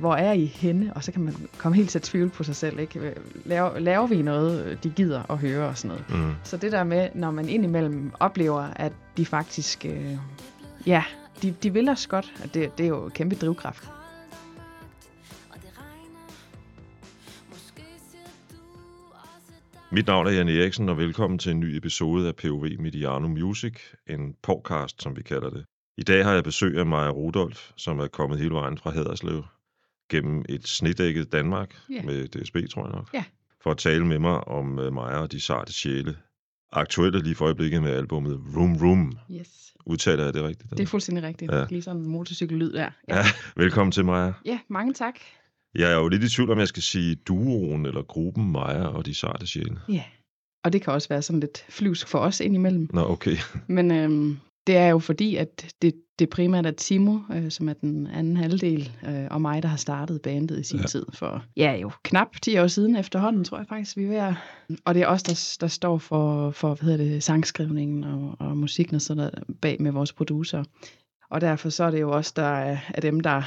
hvor er I henne? Og så kan man komme helt til at tvivle på sig selv. Ikke? Laver, laver vi noget, de gider at høre og sådan noget? Mm. Så det der med, når man indimellem oplever, at de faktisk, øh, ja, de, de vil os godt, at det, det er jo kæmpe drivkraft. Mit navn er Jan Eriksen, og velkommen til en ny episode af POV Mediano Music, en podcast, som vi kalder det. I dag har jeg besøg af Maja Rudolf, som er kommet hele vejen fra Haderslev gennem et snedækket Danmark Ja. med DSB, tror jeg nok, Ja. for at tale med mig om uh, Maja og de sarte sjæle. Aktuelt er lige for øjeblikket med albumet Room Room. Yes. Udtaler jeg det rigtigt? Det er fuldstændig rigtigt. Ja. Ja. Lige sådan en motorcykellyd der. Ja, velkommen til Maja. ja, mange tak. Jeg er jo lidt i tvivl, om jeg skal sige duoen eller gruppen Maja og de sarte sjæle. Ja. Og det kan også være sådan lidt flyvsk for os indimellem. Nå, okay. Men øhm, det er jo fordi, at det, det primært er Timo, øh, som er den anden halvdel, øh, og mig, der har startet bandet i sin Ja. ja. tid for, ja jo, knap 10 år siden efterhånden, tror jeg faktisk, vi er ved at. Og det er os, der, der står for, for hvad hedder det, sangskrivningen og, og musikken og sådan noget bag med vores producer. Og derfor så er det jo os, der er, er dem, der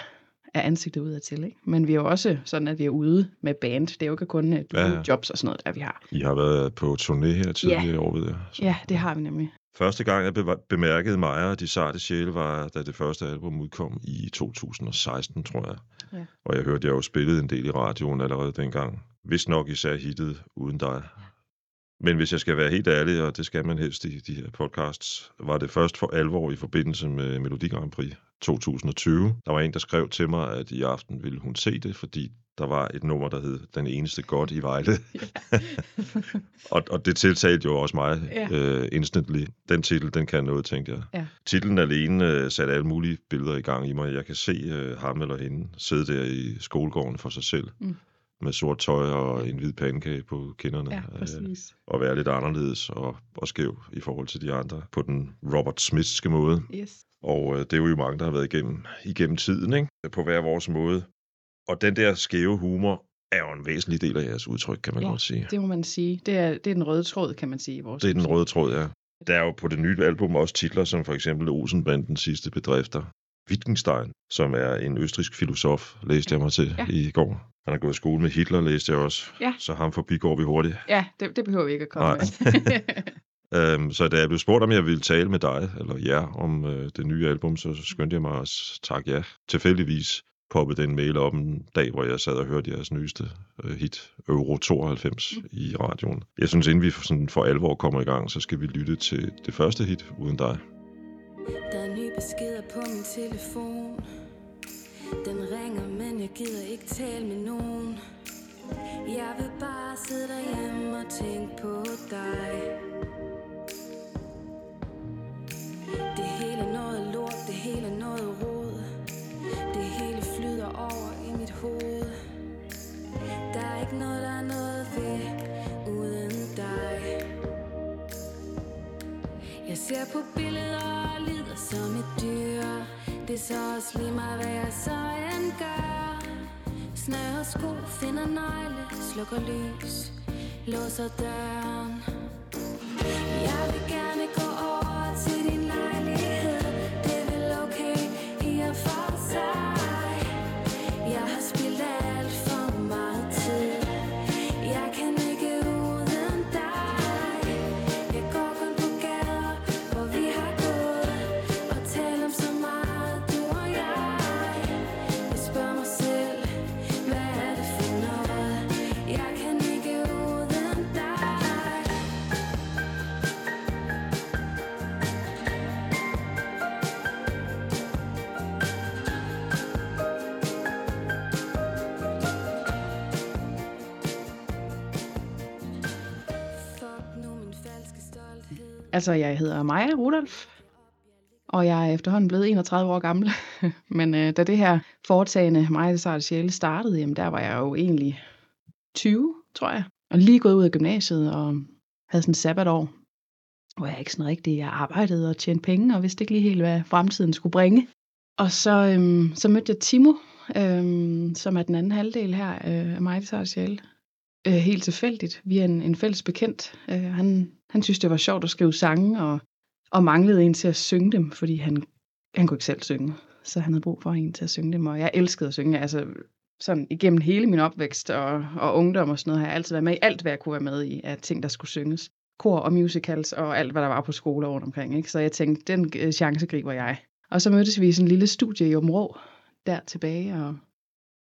er ansigtet udad til. Ikke? Men vi er jo også sådan, at vi er ude med band. Det er jo ikke kun uh, Ja, ja. jobs og sådan noget, der vi har. I har været på turné her tidligere i år, ved jeg. Så- Ja, det har vi nemlig. Første gang, jeg bemærkede Maja og de sarte sjæle, var, da det første album udkom i 2016, tror jeg. Ja. Og jeg hørte, jeg jo spillet en del i radioen allerede dengang. Hvis nok især hittet Uden dig. Men hvis jeg skal være helt ærlig, og det skal man helst i de her podcasts, var det først for alvor i forbindelse med Melodi Grand Prix 2020. Der var en, der skrev til mig, at i aften ville hun se det, fordi der var et nummer, der hed Den eneste godt i Vejle. og, og det tiltalte jo også mig Ja. øh, instantly. Den titel, den kan noget, tænkte jeg. Ja. Titlen alene øh, satte alle mulige billeder i gang i mig. Jeg kan se øh, ham eller hende sidde der i skolegården for sig selv. Mm. Med sort tøj og en hvid pandekage på kinderne. Ja, øh, præcis. og være lidt anderledes og, og skæv i forhold til de andre på den Robert Smithske måde. Yes. Og øh, det er jo mange, der har været igennem, igennem tiden, ikke? på hver vores måde. Og den der skæve humor er jo en væsentlig del af jeres udtryk, kan man Ja, godt sige. Det må man sige. Det er, det er den røde tråd, kan man sige. i Vores Det er den røde tråd, ja. Der er jo på det nye album også titler, som for eksempel Olsenbandens sidste bedrifter. Wittgenstein, som er en østrisk filosof, læste jeg mig til Ja. i går. Han har gået i skole med Hitler, læste jeg også. Ja. Så ham forbigår vi hurtigt. Ja, det, det behøver vi ikke at komme Nej. med. Øhm, så da jeg blev spurgt, om jeg ville tale med dig, eller jer, om øh, det nye album, så skyndte jeg mig at takke ja. Tilfældigvis poppede den mail op en dag, hvor jeg sad og hørte jeres nyeste øh, hit, Euro 92, mm. i radioen. Jeg synes, inden vi for, sådan for alvor kommer i gang, så skal vi lytte til det første hit, Uden dig. Der er nye beskeder på min telefon Den ringer, men jeg gider ikke tale med nogen Jeg vil bare sidde derhjemme og tænke på dig Det hele noget ser på billeder og lider som et dyr. Det er så også lige mig, hvad jeg så end gør. Snører sko, finder negle, slukker lys Låser døren. Jeg vil gerne altså, jeg hedder Maja Rudolf, og jeg er efterhånden blevet 31 år gammel. Men øh, da det her foretagende, Maja det sjæle, startede, jamen, der var jeg jo egentlig 20, tror jeg. Og lige gået ud af gymnasiet og havde sådan et sabbatår, hvor jeg ikke sådan rigtig jeg arbejdede og tjente penge, og vidste ikke lige helt, hvad fremtiden skulle bringe. Og så, øhm, så mødte jeg Timo, øhm, som er den anden halvdel her øh, af Maja det sjæle. Øh, helt tilfældigt. via en, en fælles bekendt. Øh, han, han synes, det var sjovt at skrive sange, og, og manglede en til at synge dem, fordi han, han kunne ikke selv synge. Så han havde brug for en til at synge dem, og jeg elskede at synge. Altså, sådan igennem hele min opvækst og, og ungdom og sådan noget, har jeg altid været med i alt, hvad jeg kunne være med i af ting, der skulle synges. Kor og musicals og alt, hvad der var på skoler rundt omkring. Ikke? Så jeg tænkte, den øh, chance griber jeg. Og så mødtes vi i sådan en lille studie i Områ, der tilbage, og,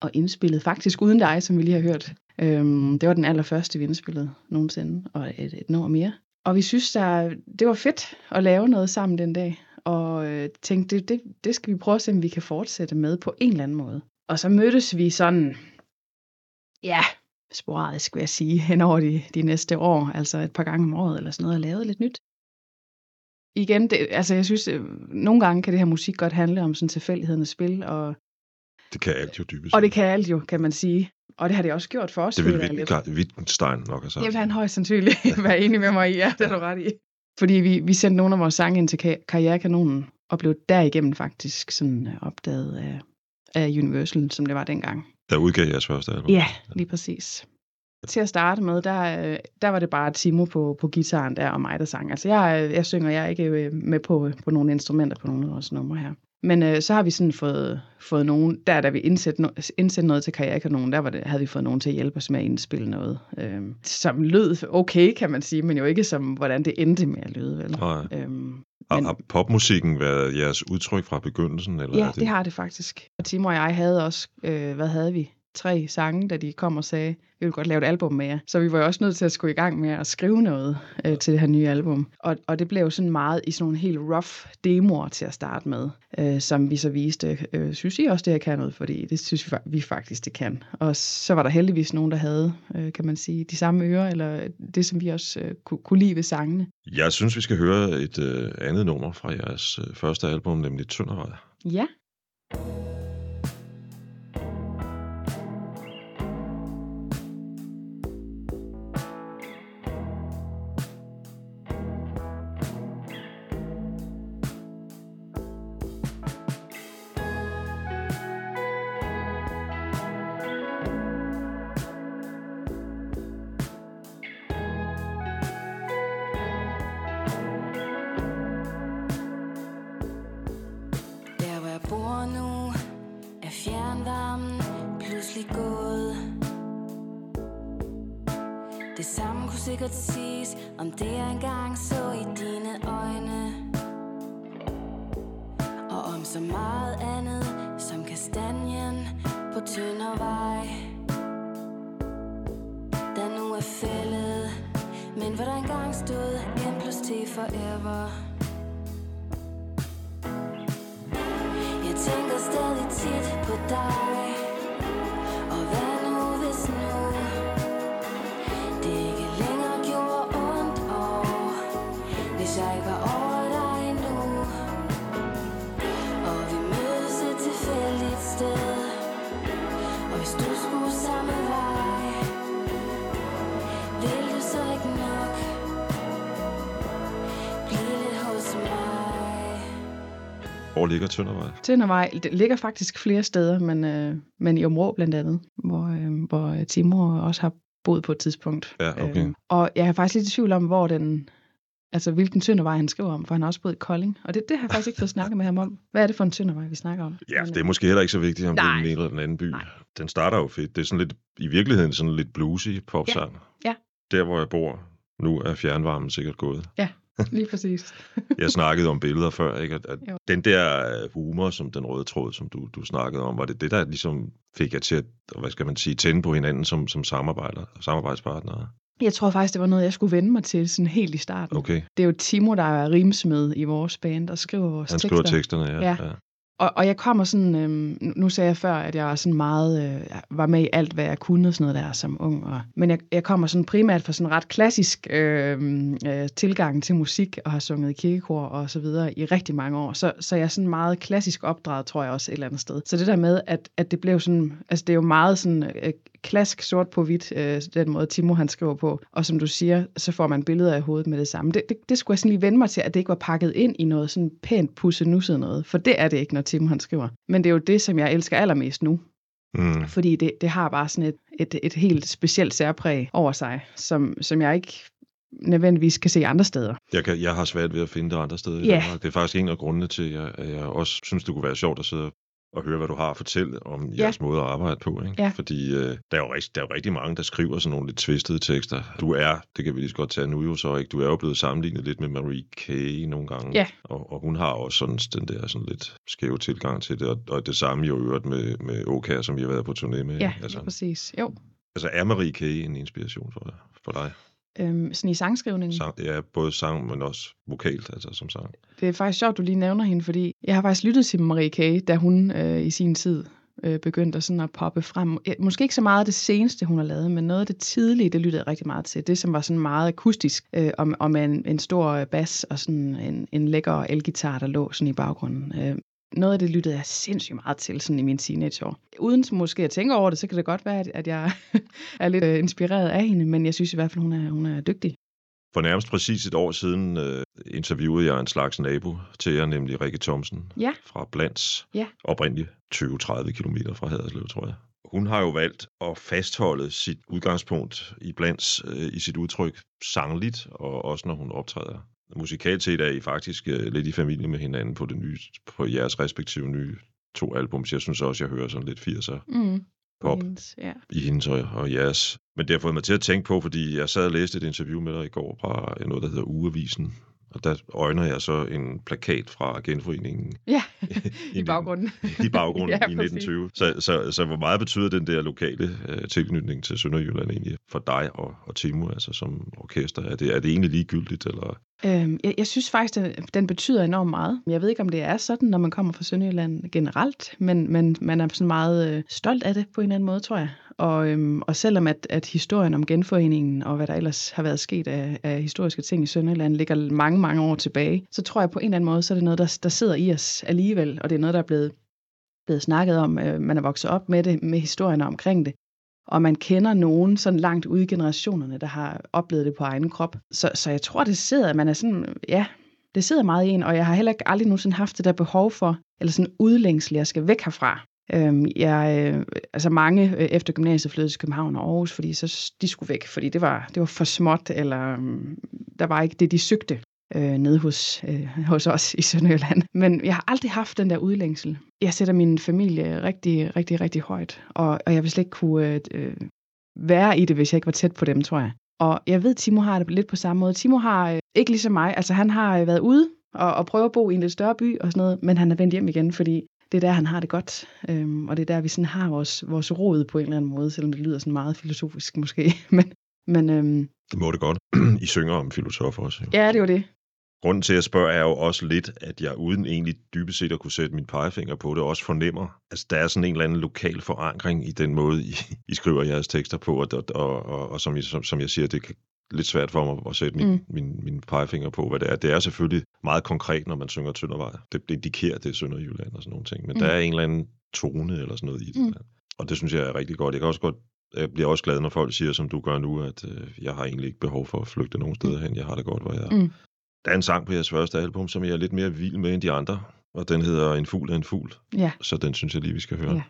og indspillede faktisk uden dig, som vi lige har hørt. Øhm, det var den allerførste, vi indspillede nogensinde, og et, et nummer mere. Og vi synes, der, det var fedt at lave noget sammen den dag, og øh, tænkte, det, det, det skal vi prøve at se, om vi kan fortsætte med på en eller anden måde. Og så mødtes vi sådan, ja, sporadisk vil jeg sige, hen over de, de næste år, altså et par gange om året eller sådan noget, og lavede lidt nyt. Igen, det, altså jeg synes, øh, nogle gange kan det her musik godt handle om sådan tilfældighedernes spil, og, Det kan alt jo dybest og det kan alt jo, kan man sige. Og det har det også gjort for os. Det vil føler jeg lidt. Wittgenstein, nok have sagt. Det vil han højst sandsynligt være enig med mig i, ja, det er du ret i. Fordi vi, vi sendte nogle af vores sange ind til Ka- Karrierekanonen, og blev derigennem faktisk sådan øh, opdaget af, af Universal, som det var dengang. Der udgav jeres første album. Ja, lige præcis. Til at starte med, der, øh, der var det bare Timo på, på gitaren der, og mig, der sang. Altså, jeg, jeg synger, jeg er ikke øh, med på, på nogle instrumenter på nogle af vores numre her. Men øh, så har vi sådan fået, fået nogen, der da vi indsætte, no, indsætte noget til Karrierekanonen, der var det, havde vi fået nogen til at hjælpe os med at indspille noget, øh, som lød okay, kan man sige, men jo ikke som, hvordan det endte med at lyde, vel? Nej. Øhm, Har, men- har popmusikken været jeres udtryk fra begyndelsen? Eller Ja, er det har det faktisk. Og Timo og jeg havde også, øh, hvad havde vi? Tre sange, da de kom og sagde, vi vil godt lave et album med jer. Så vi var jo også nødt til at skulle i gang med at skrive noget øh, til det her nye album. Og, og det blev sådan meget i sådan nogle helt rough demoer til at starte med, øh, som vi så viste. Øh, synes I også, det her kan noget? Fordi det synes vi, vi faktisk, det kan. Og så var der heldigvis nogen, der havde, øh, kan man sige, de samme ører, eller det, som vi også øh, kunne, kunne lide ved sangene. Jeg synes, vi skal høre et øh, andet nummer fra jeres øh, første album, nemlig Tøndervej. Ja, Hvor ligger Tøndervej? Tøndervej det ligger faktisk flere steder, men, øh, men i Områ blandt andet, hvor, øh, hvor Timo også har boet på et tidspunkt. Ja, okay. Øh, og jeg er faktisk lidt i tvivl om, hvor den, altså hvilken Tøndervej han skriver om, for han har også boet i Kolding. Og det, det har jeg faktisk ikke fået snakket med ham om. Hvad er det for en Tøndervej, vi snakker om? Ja, det er måske heller ikke så vigtigt, om det er Nej. den ene eller den anden by. Nej. Den starter jo fedt. Det er sådan lidt, i virkeligheden sådan lidt bluesy popsang. Ja. Der, hvor jeg bor, nu er fjernvarmen sikkert gået. Lige præcis. Jeg snakkede om billeder før, ikke? At, at Jo. den der øh, humor, som den røde tråd, som du, du snakkede om, var det det, der ligesom fik jer til at, hvad skal man sige, tænde på hinanden som, som samarbejder, samarbejdspartnere? Jeg tror faktisk, det var noget, jeg skulle vende mig til sådan helt i starten. Okay, Det er jo Timo, der er rimsmed i vores band og skriver vores han tekster. skriver teksterne, ja. Ja. ja. Og, og jeg kommer sådan, øhm, nu- sagde jeg før, at jeg var sådan meget, øh, var med i alt, hvad jeg kunne og sådan noget der som ung. Og, men jeg, jeg kommer sådan primært fra sådan en ret klassisk øh, øh, tilgang til musik, og har sunget i kirkekor og så videre i rigtig mange år. Så, så jeg er sådan meget klassisk opdraget, tror jeg også et eller andet sted. Så det der med, at, at det blev sådan, altså det er jo meget sådan øh, klask sort på hvidt, øh, den måde Timo han skriver på. Og som du siger, så får man billeder i hovedet med det samme. Det, det, det skulle jeg sådan lige vende mig til, at det ikke var pakket ind i noget sådan pænt pussenusset noget. For det er det ikke, når Timo han skriver. Men det er jo det, som jeg elsker allermest nu. Mm. Fordi det, det har bare sådan et, et, et helt specielt særpræg over sig, som, som jeg ikke nødvendigvis kan se andre steder. Jeg, kan, jeg har svært ved at finde det andre steder i. Danmark. Det er faktisk en af grundene til, at jeg, at jeg også synes, det kunne være sjovt at sidde og at høre, hvad du har at fortælle om jeres måde at arbejde på. Ikke? Ja. Fordi øh, der, er jo rigtig, der er jo rigtig mange, der skriver sådan nogle lidt tvistede tekster. Du er, det kan vi lige så godt tage nu jo så, ikke? du er jo blevet sammenlignet lidt med Marie Kay nogle gange. Ja. Og, og hun har også sådan den der sådan lidt skæve tilgang til det. Og, og det samme jo øvrigt med, med Oka, som vi har været på turné med. Ja, altså, præcis. Jo. altså er Marie Kay en inspiration for, for dig? Øhm, sådan i sangskrivningen. Sang, ja, både sang, men også vokalt, altså som sang. Det er faktisk sjovt, du lige nævner hende, fordi jeg har faktisk lyttet til Marie K., da hun øh, i sin tid øh, begyndte sådan at poppe frem. Måske ikke så meget af det seneste, hun har lavet, men noget af det tidlige, det lyttede jeg rigtig meget til. Det, som var sådan meget akustisk, øh, og, og med en, en stor bas og sådan en, en lækker elgitar, der lå sådan i baggrunden. Øh, noget af det lyttede jeg sindssygt meget til sådan i mine teenageår. Uden måske at tænke over det, så kan det godt være, at, at jeg er lidt øh, inspireret af hende, men jeg synes i hvert fald, hun er, hun er dygtig. For nærmest præcis et år siden øh, interviewede jeg en slags nabo til jer, nemlig Rikke Thomsen Ja. fra Blands, Ja. oprindeligt 20-30 km fra Haderslev, tror jeg. Hun har jo valgt at fastholde sit udgangspunkt i Blands øh, i sit udtryk sangligt, og også når hun optræder. Musikalt set er I faktisk øh, lidt i familie med hinanden på, det nye, på jeres respektive nye to albums. Jeg synes også, jeg hører sådan lidt 80'er Mm. pop Hendes, Ja. i hendes og, og jeres. Men det har fået mig til at tænke på, fordi jeg sad og læste et interview med dig i går fra noget, der hedder Ugevisen. Og der øjner jeg så en plakat fra genforeningen Ja, i baggrunden. i baggrunden Ja, i præcis. 1920. Så, så, så hvor meget betyder den der lokale øh, tilknytning til Sønderjylland egentlig for dig og, og Timo, altså som orkester? Er det, er det egentlig ligegyldigt? Eller? Øhm, jeg, jeg synes faktisk, den, den betyder enormt meget. Jeg ved ikke, om det er sådan, når man kommer fra Sønderjylland generelt, men, men man er sådan meget øh, stolt af det på en eller anden måde, tror jeg. Og, øhm, og selvom at, at historien om genforeningen og hvad der ellers har været sket af, af historiske ting i Sønderjylland ligger mange, mange år tilbage, så tror jeg på en eller anden måde, så er det noget, der, der sidder i os alligevel, og det er noget, der er blevet, blevet snakket om. Øh, man er vokset op med det, med historierne omkring det og man kender nogen sådan langt ude i generationerne, der har oplevet det på egen krop. Så, så jeg tror, det sidder, at man er sådan, ja, det sidder meget i en, og jeg har heller ikke aldrig nogensinde haft det der behov for, eller sådan udlængsel, jeg skal væk herfra. Øhm, jeg, øh, altså mange øh, efter gymnasiet flyttede til København og Aarhus, fordi så de skulle væk, fordi det var, det var for småt, eller øh, der var ikke det, de søgte øh, nede hos, øh, hos os i Sønderjylland. Men jeg har aldrig haft den der udlængsel. Jeg sætter min familie rigtig, rigtig, rigtig højt, og, og jeg vil slet ikke kunne øh, øh, være i det, hvis jeg ikke var tæt på dem, tror jeg. Og jeg ved, Timo har det lidt på samme måde. Timo har øh, ikke ligesom mig, altså han har øh, været ude og, og prøve at bo i en lidt større by og sådan noget, men han er vendt hjem igen, fordi det er der, han har det godt. Øhm, og det er der, vi sådan har vores, vores rod på en eller anden måde, selvom det lyder sådan meget filosofisk måske. men men øhm, Det må det godt. I synger om filosofer også. Jo. ja, det var det. Grunden til, at jeg spørger, er jo også lidt, at jeg uden egentlig dybest set at kunne sætte min pegefinger på det, også fornemmer, altså der er sådan en eller anden lokal forankring i den måde, I, I skriver jeres tekster på, og, og, og, og, og som, jeg, som, som jeg siger, det er lidt svært for mig at sætte min, Mm. mm. min, min pegefinger på, hvad det er. Det er selvfølgelig meget konkret, når man synger Tøndervej. Det, det indikerer, det er Sønderjylland og sådan nogle ting, men Mm. mm. der er en eller anden tone eller sådan noget i det. Mm. Mm. Og det synes jeg er rigtig godt. Jeg kan også godt jeg bliver også glad, når folk siger, som du gør nu, at øh, jeg har egentlig ikke behov for at flygte nogen steder hen. Jeg har det godt, hvor jeg er. Mm. Der er en sang på jeres første album, som jeg er lidt mere vild med end de andre, og den hedder En fugl er en fugl, Ja. så den synes jeg lige, vi skal høre. Ja.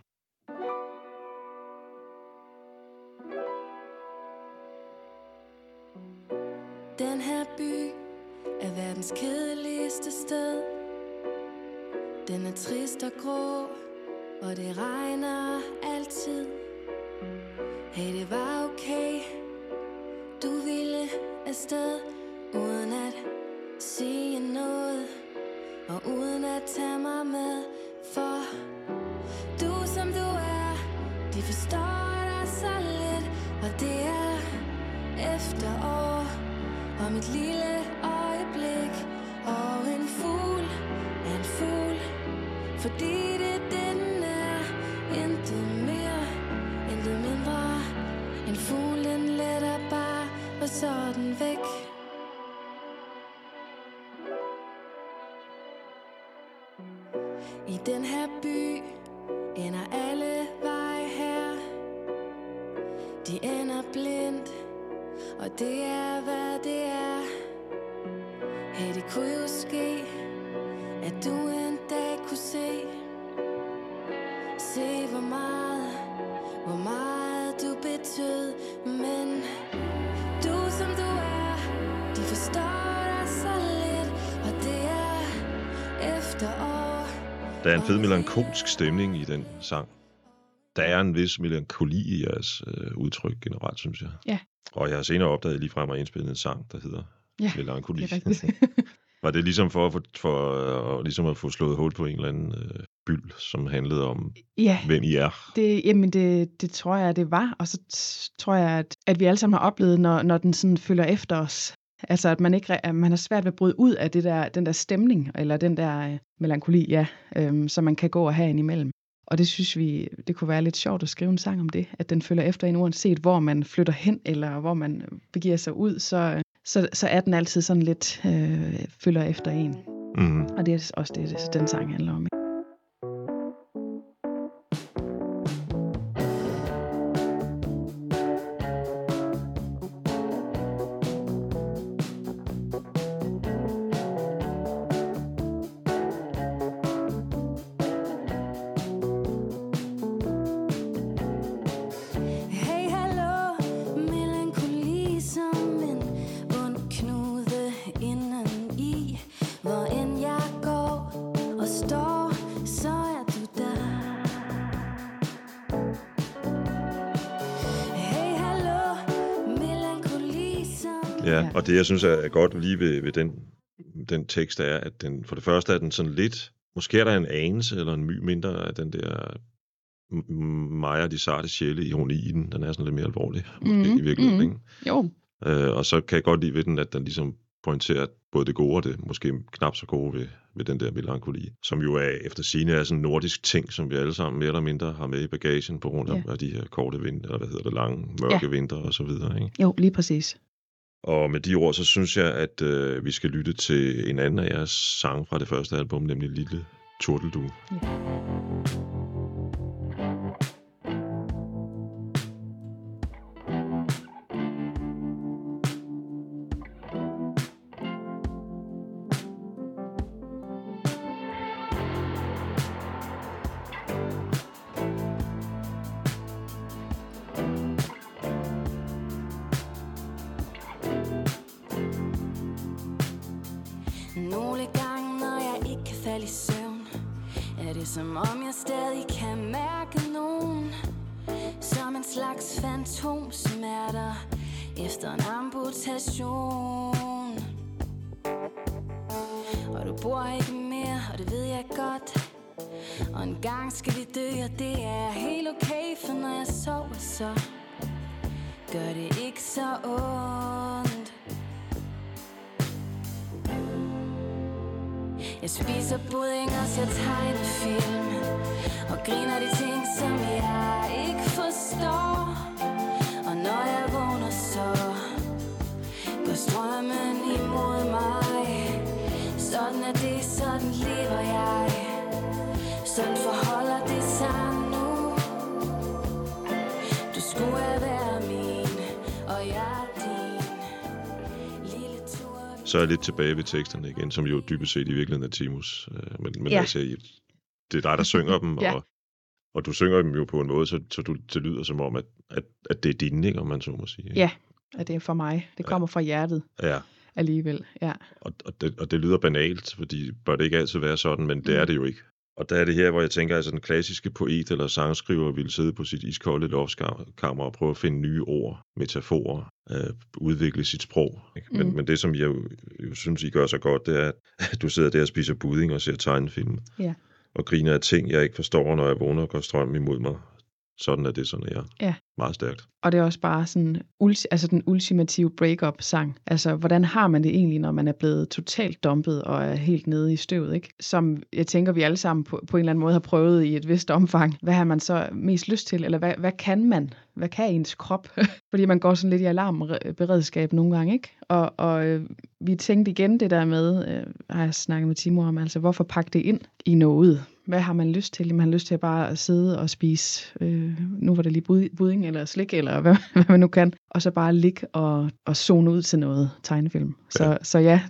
Den her by er verdens kedeligste sted Den er trist og grå, og det regner altid Hey, det var okay, du ville afsted Uden at sige noget, og uden at tage mig med For du som du er, de forstår er er en fed melankolsk stemning i den sang. Der er en vis melankoli i jeres øh, udtryk generelt, synes jeg. Ja. Og jeg har senere opdaget lige frem at indspille en sang, der hedder Ja, Melankoli. Det er rigtigt. Var det ligesom for, at få- for øh, ligesom at få slået hul på en eller anden øh, byld, som handlede om, ja, hvem I er? det, jamen det, det tror jeg, det var. Og så tror jeg, at, at vi alle sammen har oplevet, når, når den sådan følger efter os. Altså, at man ikke at man har svært ved at bryde ud af det der, den der stemning, eller den der øh, melankoli, ja, øhm, som man kan gå og have indimellem. Og det synes vi, det kunne være lidt sjovt at skrive en sang om det, at den følger efter en, uanset hvor man flytter hen, eller hvor man begiver sig ud, så, så, så er den altid sådan lidt øh, følger efter en. Mm. Og det er også det, det den sang handler om. Ja, Ja. og det jeg synes er godt lige ved, ved den, den tekst er, at den, for det første er den sådan lidt, måske er der en anelse eller en my mindre af den der Maja de sarte sjæle ironi i den. Den er sådan lidt mere alvorlig, måske Mhm, i virkeligheden. mhm. Ikke? Jo, Øh, og så kan jeg godt lide ved den, at den ligesom pointerer både det gode og det måske knap så gode ved, ved den der melankoli, som jo er efter sine er sådan en nordisk ting, som vi alle sammen mere eller mindre har med i bagagen på grund af, Ja. af de her korte vinter, eller hvad hedder det, lange, mørke ja. vinter og så videre. Ikke? jo, lige præcis. Og med de ord, så synes jeg, at øh, vi skal lytte til en anden af jeres sange fra det første album, nemlig Lille Turteldue. Ja. Efter en amputation. Og du bor ikke mere, og det ved jeg godt. Og en gang skal vi dø, og det er helt okay For når jeg sover, så gør det ikke så ondt. Jeg spiser budding og ser tegnefilm Og griner de ting, som jeg ikke forstår. Sådan er det, sådan lever jeg Sådan forholder det sig nu Du skulle været min, og jeg er din Lille tur Så er jeg lidt tilbage ved teksterne igen, som jo dybest set i virkeligheden er Timus. Øh, men men Ja. altså, det er dig, der synger dem, Ja. og, og du synger dem jo på en måde, så, så du, det lyder som om, at, at, at det er dine, ikke, om man så må sige. ikke? Ja, at det er for mig. Det kommer fra hjertet ja. Alligevel. Ja, Og, og, det, og det lyder banalt, fordi bør det ikke altid være sådan, men det Mm. er det jo ikke. Og der er det her, hvor jeg tænker, at den klassiske poet eller sangskriver ville sidde på sit iskolde loftskammer og prøve at finde nye ord, metaforer, øh, udvikle sit sprog. Ikke? Men, Mm. men det, som jeg jo, jo synes, I gør så godt, det er, at du sidder der og spiser budding og ser tegnefilm. Ja. Og griner af ting, jeg ikke forstår, når jeg vågner og går strøm imod mig. Sådan er det, sådan er jeg. Ja. Meget stærkt. og det er også bare sådan, ulti, altså den ultimative break-up-sang. Altså, hvordan har man det egentlig, når man er blevet totalt dumpet og er helt nede i støvet, ikke? Som jeg tænker, vi alle sammen på, på en eller anden måde har prøvet i et vist omfang. Hvad har man så mest lyst til, eller hvad, hvad kan man? Hvad kan ens krop? Fordi man går sådan lidt i alarmberedskab nogle gange, ikke? Og, og øh, vi tænkte igen det der med, øh, har jeg snakket med Timo om, altså hvorfor pakke det ind i noget? Hvad har man lyst til? Man har lyst til at bare sidde og spise, øh, nu var det lige bud- budding eller slik, eller hvad, hvad man nu kan, og så bare ligge og, og zone ud til noget tegnefilm. Så ja, så ja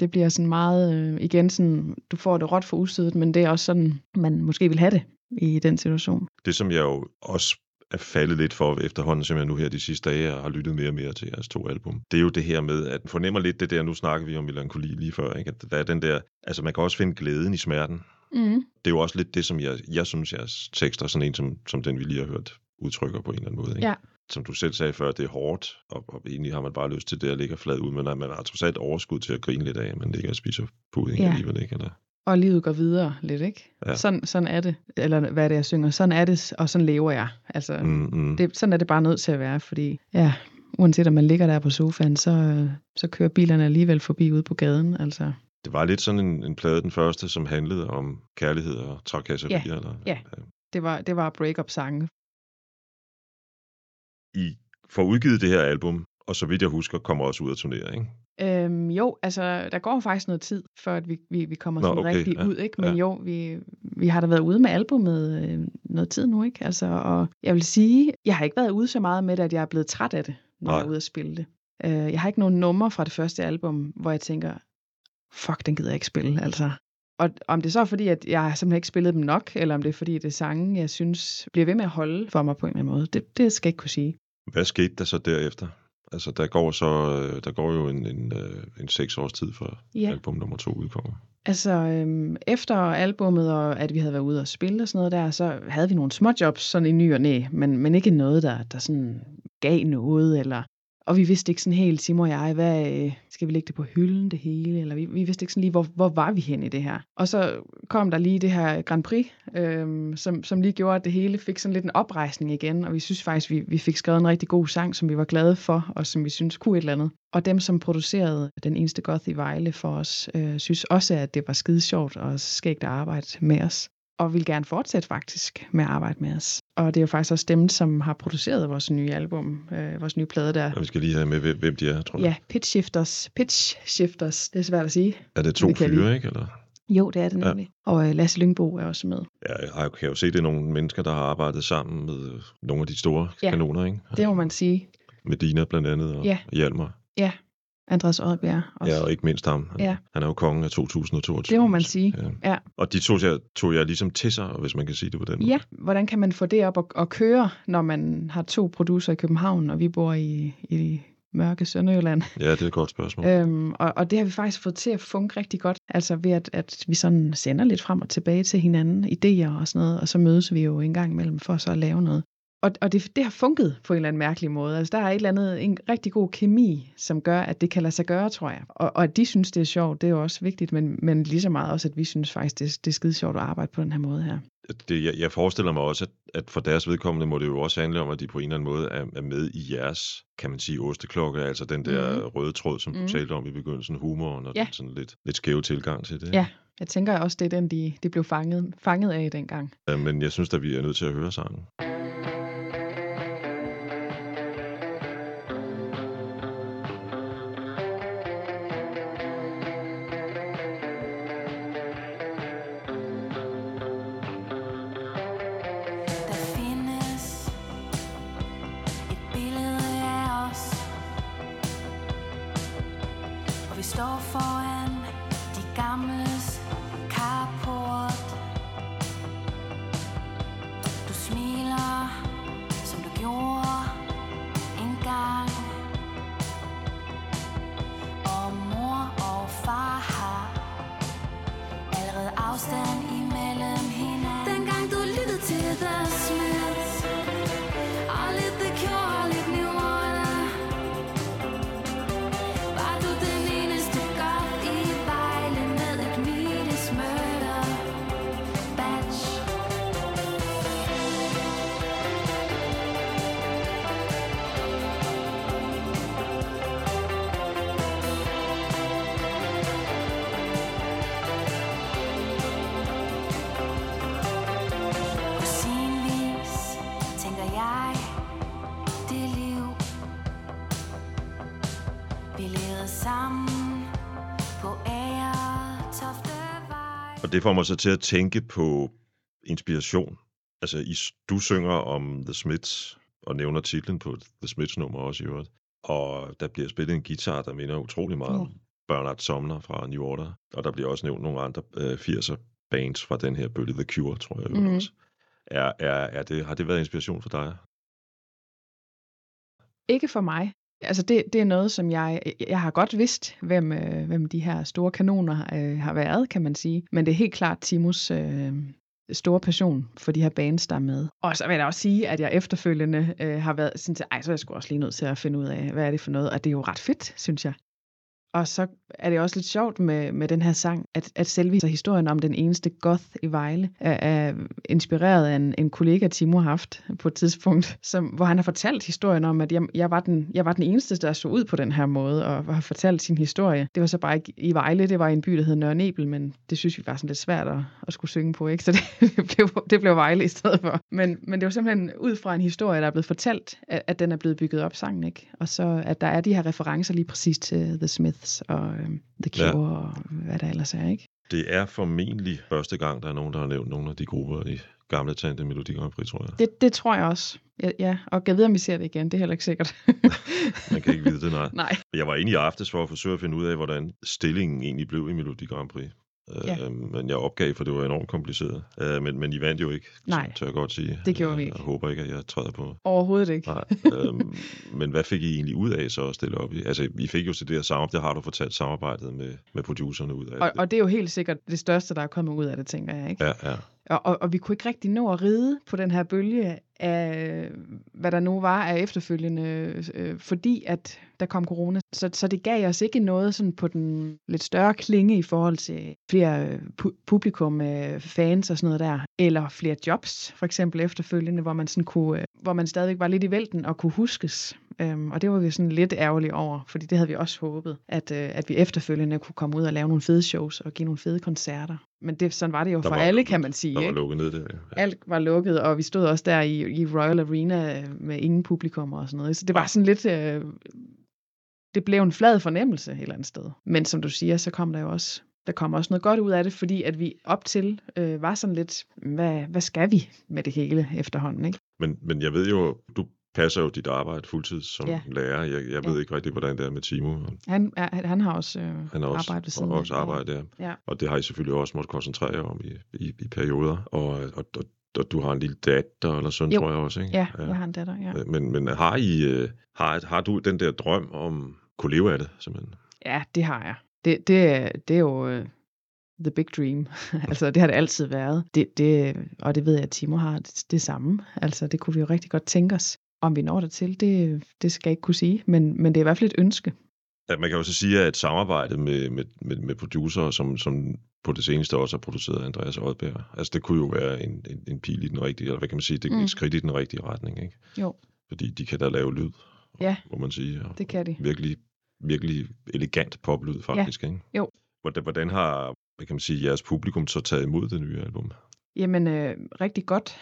det bliver sådan meget, øh, igen sådan, du får det råt for usødet, men det er også sådan, man måske vil have det i den situation. Det, som jeg jo også er faldet lidt for efterhånden, som jeg nu her de sidste dage har lyttet mere og mere til jeres to album. Det er jo det her med, at fornemmer lidt det der, nu snakker vi om melankoli lige før, ikke? at der er den der, altså man kan også finde glæden i smerten. Mm. Det er jo også lidt det, som jeg, jeg synes, jeres tekster, sådan en som, som den, vi lige har hørt, udtrykker på en eller anden måde. Ikke? Ja. Som du selv sagde før, det er hårdt, og, og egentlig har man bare lyst til det at ligge flad ud, men man har trods alt overskud til at grine lidt af, at man ligger og spiser pudding Ja. ja. alligevel, ikke? Eller, Og livet går videre lidt, ikke? Ja. Sådan, sådan er det. Eller hvad er det, jeg synger? Sådan er det, og sådan lever jeg. Altså, mm, mm. det, sådan er det bare nødt til at være, fordi ja, uanset om man ligger der på sofaen, så, så kører bilerne alligevel forbi ude på gaden. Altså, Det var lidt sådan en, en plade, den første, som handlede om kærlighed og trakasserier. Ja, Eller, ja. det var, det var break-up-sange. I får udgivet det her album, og så vidt jeg husker, kommer også ud at turnere, ikke? Øhm, jo, altså, der går faktisk noget tid, før at vi, vi, vi kommer Nå, sådan okay, rigtig ja, ud, ikke? Men ja. jo, vi, vi har da været ude med albummet øh, noget tid nu, ikke? Altså, og jeg vil sige, jeg har ikke været ude så meget med det, at jeg er blevet træt af det, når Nej. jeg er ude at spille det. Øh, jeg har ikke nogen numre fra det første album, hvor jeg tænker, fuck, den gider jeg ikke spille, altså. Og om det så er fordi, at jeg har simpelthen ikke spillet dem nok, eller om det er fordi, det er sange, jeg synes bliver ved med at holde for mig på en eller anden måde, det, det skal jeg ikke kunne sige. Hvad skete der så derefter? Altså, der går så, øh, der går jo en, en, øh, en seks års tid, før Ja. album nummer to udkommer. Altså, øhm, efter albummet, og at vi havde været ude og spille og sådan noget der, så havde vi nogle småjobs sådan i ny og næ, men, men ikke noget, der, der sådan gav noget, eller... Og vi vidste ikke sådan helt, Simon og jeg, hvad, øh, skal vi lægge det på hylden det hele, eller vi, vi vidste ikke sådan lige, hvor, hvor var vi hen i det her. Og så kom der lige det her Grand Prix, øhm, som, som lige gjorde, at det hele fik sådan lidt en oprejsning igen, og vi synes faktisk, vi, vi fik skrevet en rigtig god sang, som vi var glade for, og som vi synes kunne et eller andet. Og dem, som producerede den eneste goth i Vejle for os, øh, synes også, at det var skide sjovt og skægt at arbejde med os. Og vil gerne fortsætte faktisk med at arbejde med os. Og det er jo faktisk også dem, som har produceret vores nye album, øh, vores nye plade der. Og vi skal lige have med, hvem- hvem de er, tror jeg. Ja, Pitch Shifters. Pitch Shifters, det er svært at sige. Er det to Det fyre, ikke? Eller? Jo, det er det Ja. nemlig. Ja. Og øh, Lasse Lyngbo er også med. Ja, jeg kan jo se, det er nogle mennesker, der har arbejdet sammen med øh, nogle af de store Ja. ja. kanoner, ikke? Det må man sige. Med Dina blandt andet, og Ja. Hjalmar. Andreas Oddbjerg også. Ja, og ikke mindst ham. Han, Ja. han er jo kongen af 2022. Det må man sige. Ja. Ja. Og de tog jeg, tog jeg ligesom til sig, hvis man kan sige det på den måde. Ja, hvordan kan man få det op og, og køre, når man har to producer i København, og vi bor i, i mørke Sønderjylland? Ja, det er et godt spørgsmål. Øhm, og, og det har vi faktisk fået til at funke rigtig godt. Altså ved, at, at vi sådan sender lidt frem og tilbage til hinanden, idéer og sådan noget, og så mødes vi jo en gang imellem for så at lave noget. Og, og det, det har funket på en eller anden mærkelig måde. Altså der er et eller andet, en rigtig god kemi, som gør, at det kan lade sig gøre, tror jeg. Og, og at de synes, det er sjovt, det er jo også vigtigt, men, men lige så meget også, at vi synes faktisk, det, det er skide sjovt at arbejde på den her måde her. Det, jeg, jeg forestiller mig også, at, at for deres vedkommende må det jo også handle om, at de på en eller anden måde er, er med i jeres, kan man sige, osteklokke, altså den der Mhm. røde tråd, som du talte om i begyndelsen, humoren og Ja. den sådan lidt, lidt skæve tilgang til det. Ja, jeg tænker også, det er den, de, de blev fanget, fanget af dengang. Ja, Men jeg synes at vi er nødt til at høre sangen. Der Og det får mig så til at tænke på inspiration. Altså, I, du synger om The Smiths, og nævner titlen på The Smiths nummer også i øvrigt. Og der bliver spillet en guitar, der minder utrolig meget om Bernard Sumner fra New Order. Og der bliver også nævnt nogle andre øh, 80'er bands fra den her bølge, The Cure, tror jeg. Mm. Også. Er, er, er det, har det været inspiration for dig? Ikke for mig. Altså det, det er noget, som jeg, jeg har godt vidst, hvem, øh, hvem de her store kanoner øh, har været, kan man sige. Men det er helt klart Timus øh, store passion for de her bands, der er med. Og så vil jeg da også sige, at jeg efterfølgende øh, har været sådan til, ej, så er jeg sgu også lige nødt til at finde ud af, hvad er det for noget. Og det er jo ret fedt, synes jeg. Og så er det også lidt sjovt med, med den her sang, at, at selve historien om den eneste goth i Vejle er, er inspireret af en, en kollega, Timo har haft på et tidspunkt, som, hvor han har fortalt historien om, at jeg, jeg, var den, jeg var den eneste, der så ud på den her måde, og har fortalt sin historie. Det var så bare ikke i Vejle, det var i en by, der hed Nørre Nebel, men det synes vi var sådan lidt svært at, at skulle synge på, ikke? så det, det, blev, det blev Vejle i stedet for. Men, men det var simpelthen ud fra en historie, der er blevet fortalt, at, at den er blevet bygget op, sangen, ikke? Og så at der er de her referencer lige præcis til The Smith. Smiths og um, The Cure ja. og hvad der ellers er, ikke? Det er formentlig første gang, der er nogen, der har nævnt nogle af de grupper i gamle Tante Melodi Grand Prix, tror jeg. Det, det tror jeg også. Ja, ja. og jeg ved, om vi ser det igen. Det er heller ikke sikkert. Man kan ikke vide det, nej. nej. Jeg var inde i aftes for at forsøge at finde ud af, hvordan stillingen egentlig blev i Melodi Grand Prix. Ja. Øh, men jeg opgav, for det var enormt kompliceret. Øh, men, men I vandt jo ikke, Nej, tør jeg godt sige. det gjorde vi ikke. Jeg håber ikke, at jeg træder på. Overhovedet ikke. Nej. øh, men hvad fik I egentlig ud af så at stille op i? Altså, I fik jo til det her samarbejde, det har du fortalt samarbejdet med, med producerne ud af Og, det. og det er jo helt sikkert det største, der er kommet ud af det, tænker jeg. Ikke? Ja, ja. Og, og, og vi kunne ikke rigtig nå at ride på den her bølge af, hvad der nu var af efterfølgende, øh, fordi at der kom corona. Så, så det gav os ikke noget sådan på den lidt større klinge i forhold til flere øh, pu- publikum, øh, fans og sådan noget der, eller flere jobs for eksempel efterfølgende, hvor man, sådan kunne, øh, hvor man stadigvæk var lidt i vælten og kunne huskes. Øhm, og det var vi sådan lidt ærgerlige over, fordi det havde vi også håbet, at, øh, at vi efterfølgende kunne komme ud og lave nogle fede shows og give nogle fede koncerter. Men det, sådan var det jo Der for var- alle, kan man sige. Der var ikke? lukket ned der. Ja. Alt var lukket, og vi stod også der i, i Royal Arena med ingen publikum og sådan noget. Så det var sådan lidt... Øh, det blev en flad fornemmelse et eller andet sted. Men som du siger, så kom der jo også der kom også noget godt ud af det, fordi at vi op til øh, var sådan lidt, hvad, hvad skal vi med det hele efterhånden, ikke? Men, men jeg ved jo, du passer jo dit arbejde fuldtid som Ja. lærer. Jeg, jeg Ja. ved ikke rigtig, hvordan det er med Timo. Han, er, han har også, øh, Han har også, arbejde ved siden og også arbejde der. Ja. Og det har I selvfølgelig også måttet koncentrere jer om i, i, i perioder. Og, og, og, og du har en lille datter eller søn, Jo. tror jeg også, ikke? Ja, jeg har en datter, ja. Øh, Men, men har, I, øh, har, har du den der drøm om at kunne leve af det, simpelthen? Ja, det har jeg. Det, det, er- det er jo øh, the big dream. altså, det har det altid været. Det, det, og det ved jeg, at Timo har det, det samme. Altså, det kunne vi jo rigtig godt tænke os. Om vi når der til, det, det skal jeg ikke kunne sige. Men, men det er i hvert fald et ønske. Ja, man kan jo så sige, at samarbejdet med, med, med, med producer, som, som på det seneste også har produceret Andreas Oddberg, altså det kunne jo være en, en, en pil i den rigtige, eller hvad kan man sige, det er Mm. et skridt i den rigtige retning, ikke? Jo. Fordi de kan da lave lyd, Ja. må man sige. Og Det kan de. virkelig, virkelig elegant poplyd, faktisk, ikke? Jo. Hvordan, hvordan har, hvad kan man sige, jeres publikum så taget imod det nye album? Jamen, øh, rigtig godt.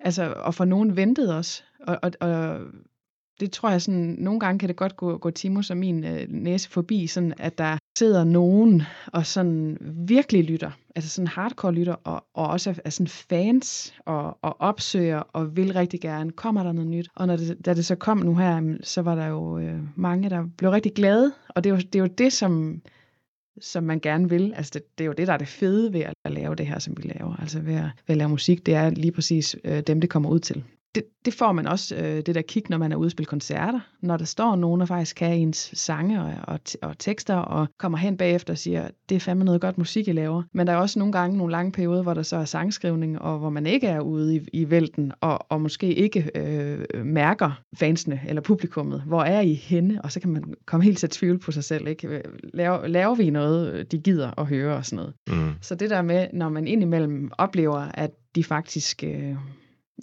Altså, og for nogen ventede os. Og, og, og det tror jeg sådan, nogle gange kan det godt gå, gå Timus og min øh, næse forbi, sådan at der sidder nogen og sådan virkelig lytter, altså sådan hardcore lytter, og, og også er, er sådan fans og, og opsøger og vil rigtig gerne, kommer der noget nyt. Og når det, da det så kom nu her, så var der jo øh, mange, der blev rigtig glade, og det er jo det, er jo det som, som man gerne vil. Altså det, det er jo det, der er det fede ved at, lave det her, som vi laver. Altså ved at, ved at lave musik, det er lige præcis øh, dem, det kommer ud til. Det, det får man også, øh, det der kig, når man er ude og spille koncerter. Når der står nogen, der faktisk kan ens sange og, og, og tekster, og kommer hen bagefter og siger, det er fandme noget godt musik, I laver. Men der er også nogle gange nogle lange perioder, hvor der så er sangskrivning, og hvor man ikke er ude i, i vælten, og, og måske ikke øh, mærker fansene eller publikummet. Hvor er I henne? Og så kan man komme helt til at tvivle på sig selv. Ikke? Laver, laver vi noget, de gider at høre og sådan noget? Mm. Så det der med, når man indimellem oplever, at de faktisk, øh,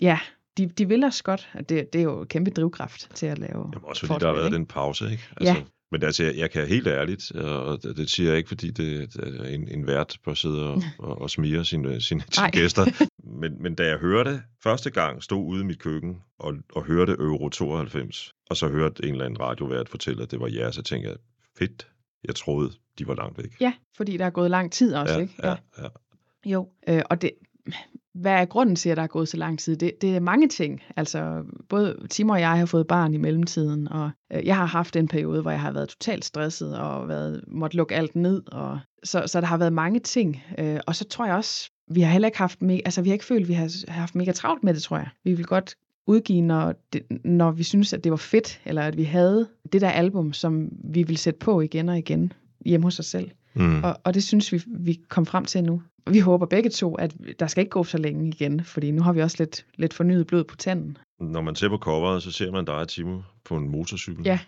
ja, de, de vil os godt, det, det er jo kæmpe drivkraft til at lave Jamen også fordi forspil, der har været ikke? den pause, ikke? Ja. Men altså, jeg, jeg kan helt ærligt, og det, siger jeg ikke, fordi det, det en, en vært bør sidde og, og, og smire sine, sine, sine gæster. Men, men da jeg hørte første gang, stod ude i mit køkken og, og hørte Euro 92, og så hørte en eller anden radiovært fortælle, at det var jeres, så tænkte jeg, fedt, jeg troede, de var langt væk. Ja, fordi der er gået lang tid også, ja, ikke? ja, ja. Jo, øh, og det, hvad er grunden til, at der er gået så lang tid? Det, det er mange ting. Altså, både Timo og jeg har fået barn i mellemtiden, og øh, jeg har haft en periode, hvor jeg har været totalt stresset og været, måtte lukke alt ned. Og, så, så der har været mange ting. Øh, og så tror jeg også, vi har heller ikke haft, me- altså vi har ikke følt, at vi har haft mega travlt med det, tror jeg. Vi vil godt udgive, når, det, når vi synes, at det var fedt, eller at vi havde det der album, som vi vil sætte på igen og igen hjemme hos os selv. Mm. Og, og det synes vi, vi kom frem til nu. Vi håber begge to, at der skal ikke gå så længe igen, fordi nu har vi også lidt, lidt fornyet blod på tanden. Når man ser på coveret, så ser man dig Timo på en motorcykel. Ja.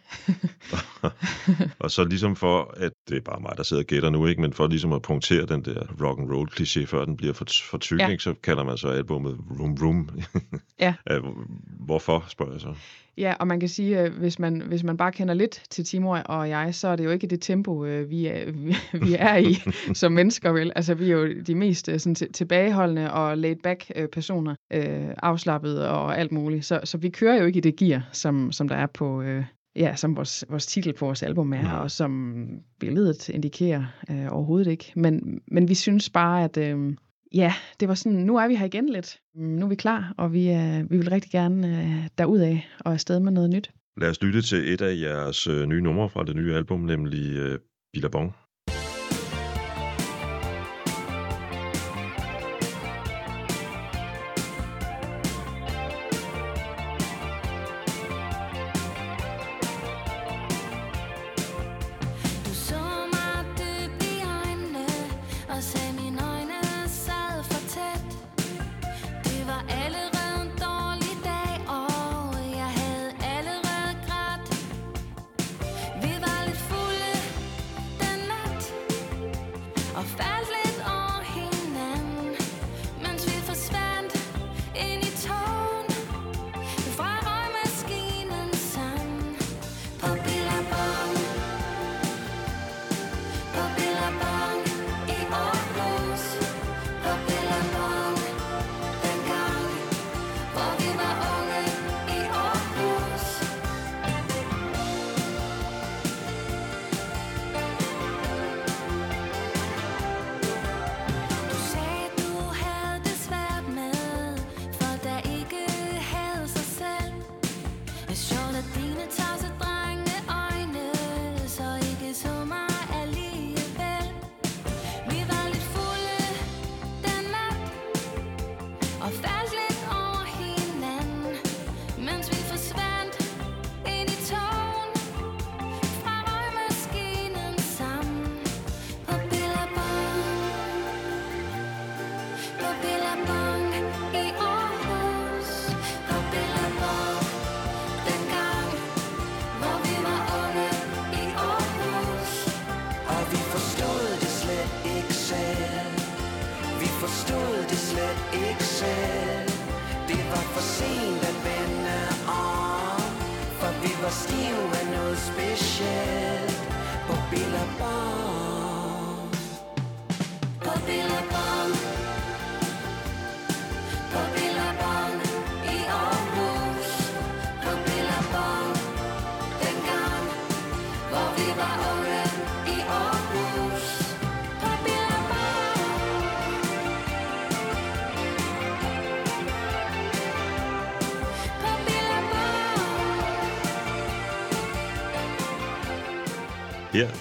og så ligesom for, at det er bare mig, der sidder og gætter nu, ikke? men for ligesom at punktere den der rock and roll kliché, før den bliver for, for tyk, Ja. ikke? så kalder man så albummet Room Room. Ja. Hvorfor, spørger jeg så. Ja, og man kan sige, at hvis man, hvis man bare kender lidt til Timur og jeg, så er det jo ikke det tempo, øh, vi er, vi, er i som mennesker, vel? Altså, vi er jo de mest øh, sådan, til- tilbageholdende og laid-back øh, personer, øh, afslappet og alt muligt. Så, så vi kører jo ikke i det gear, som, som der er på... Øh, Ja, som vores, vores titel på vores album er, og som billedet indikerer øh, overhovedet ikke. Men, men vi synes bare, at øh, ja, det var sådan, nu er vi her igen lidt. Nu er vi klar, og vi, øh, vi vil rigtig gerne øh, derudad og afsted med noget nyt. Lad os lytte til et af jeres øh, nye numre fra det nye album, nemlig øh, Billabong.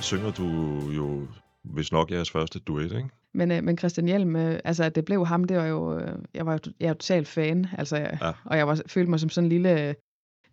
Synger du jo hvis nok jeres første duet, ikke? Men, øh, men Christian Hjelm, øh, altså at det blev ham, det var jo, øh, jeg var jo jeg er jo totalt fan, altså, Ja. ja. og jeg var, følte mig som sådan en lille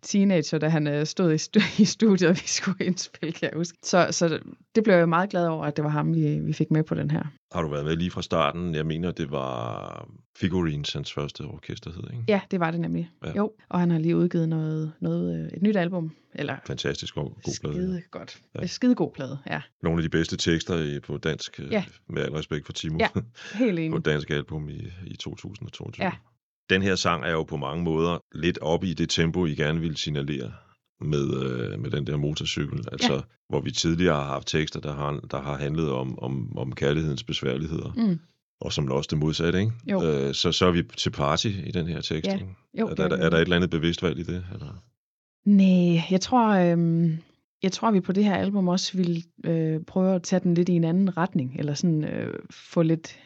teenager, da han øh, stod i, i studiet, og vi skulle indspille, kan jeg huske. Så, så det blev jeg meget glad over, at det var ham, vi, vi fik med på den her. Har du været med lige fra starten? Jeg mener, det var Figurines, hans første orkester hed, ikke? Ja, det var det nemlig. Ja. Jo, og han har lige udgivet noget, noget øh, et nyt album, eller Fantastisk god, god plade. skide godt. Ja. Skide god plade, ja. Nogle af de bedste tekster på dansk, øh, Ja. med al respekt for Timo, Ja, Helt på enig. et dansk album i, i 2022. Ja. Den her sang er jo på mange måder lidt op i det tempo, I gerne ville signalere med, øh, med den der motorcykel. Altså, ja. hvor vi tidligere har haft tekster, der har, der har handlet om, om, om kærlighedens besværligheder. Mm. Og som også det modsatte, ikke? Jo. Øh, så, så er vi til party i den her tekst, Ja. ikke? Jo, er, der, er, er der et eller andet bevidst valg i det? Eller? Nej, jeg tror, øhm, jeg tror, vi på det her album også vil øh, prøve at tage den lidt i en anden retning, eller sådan øh, få lidt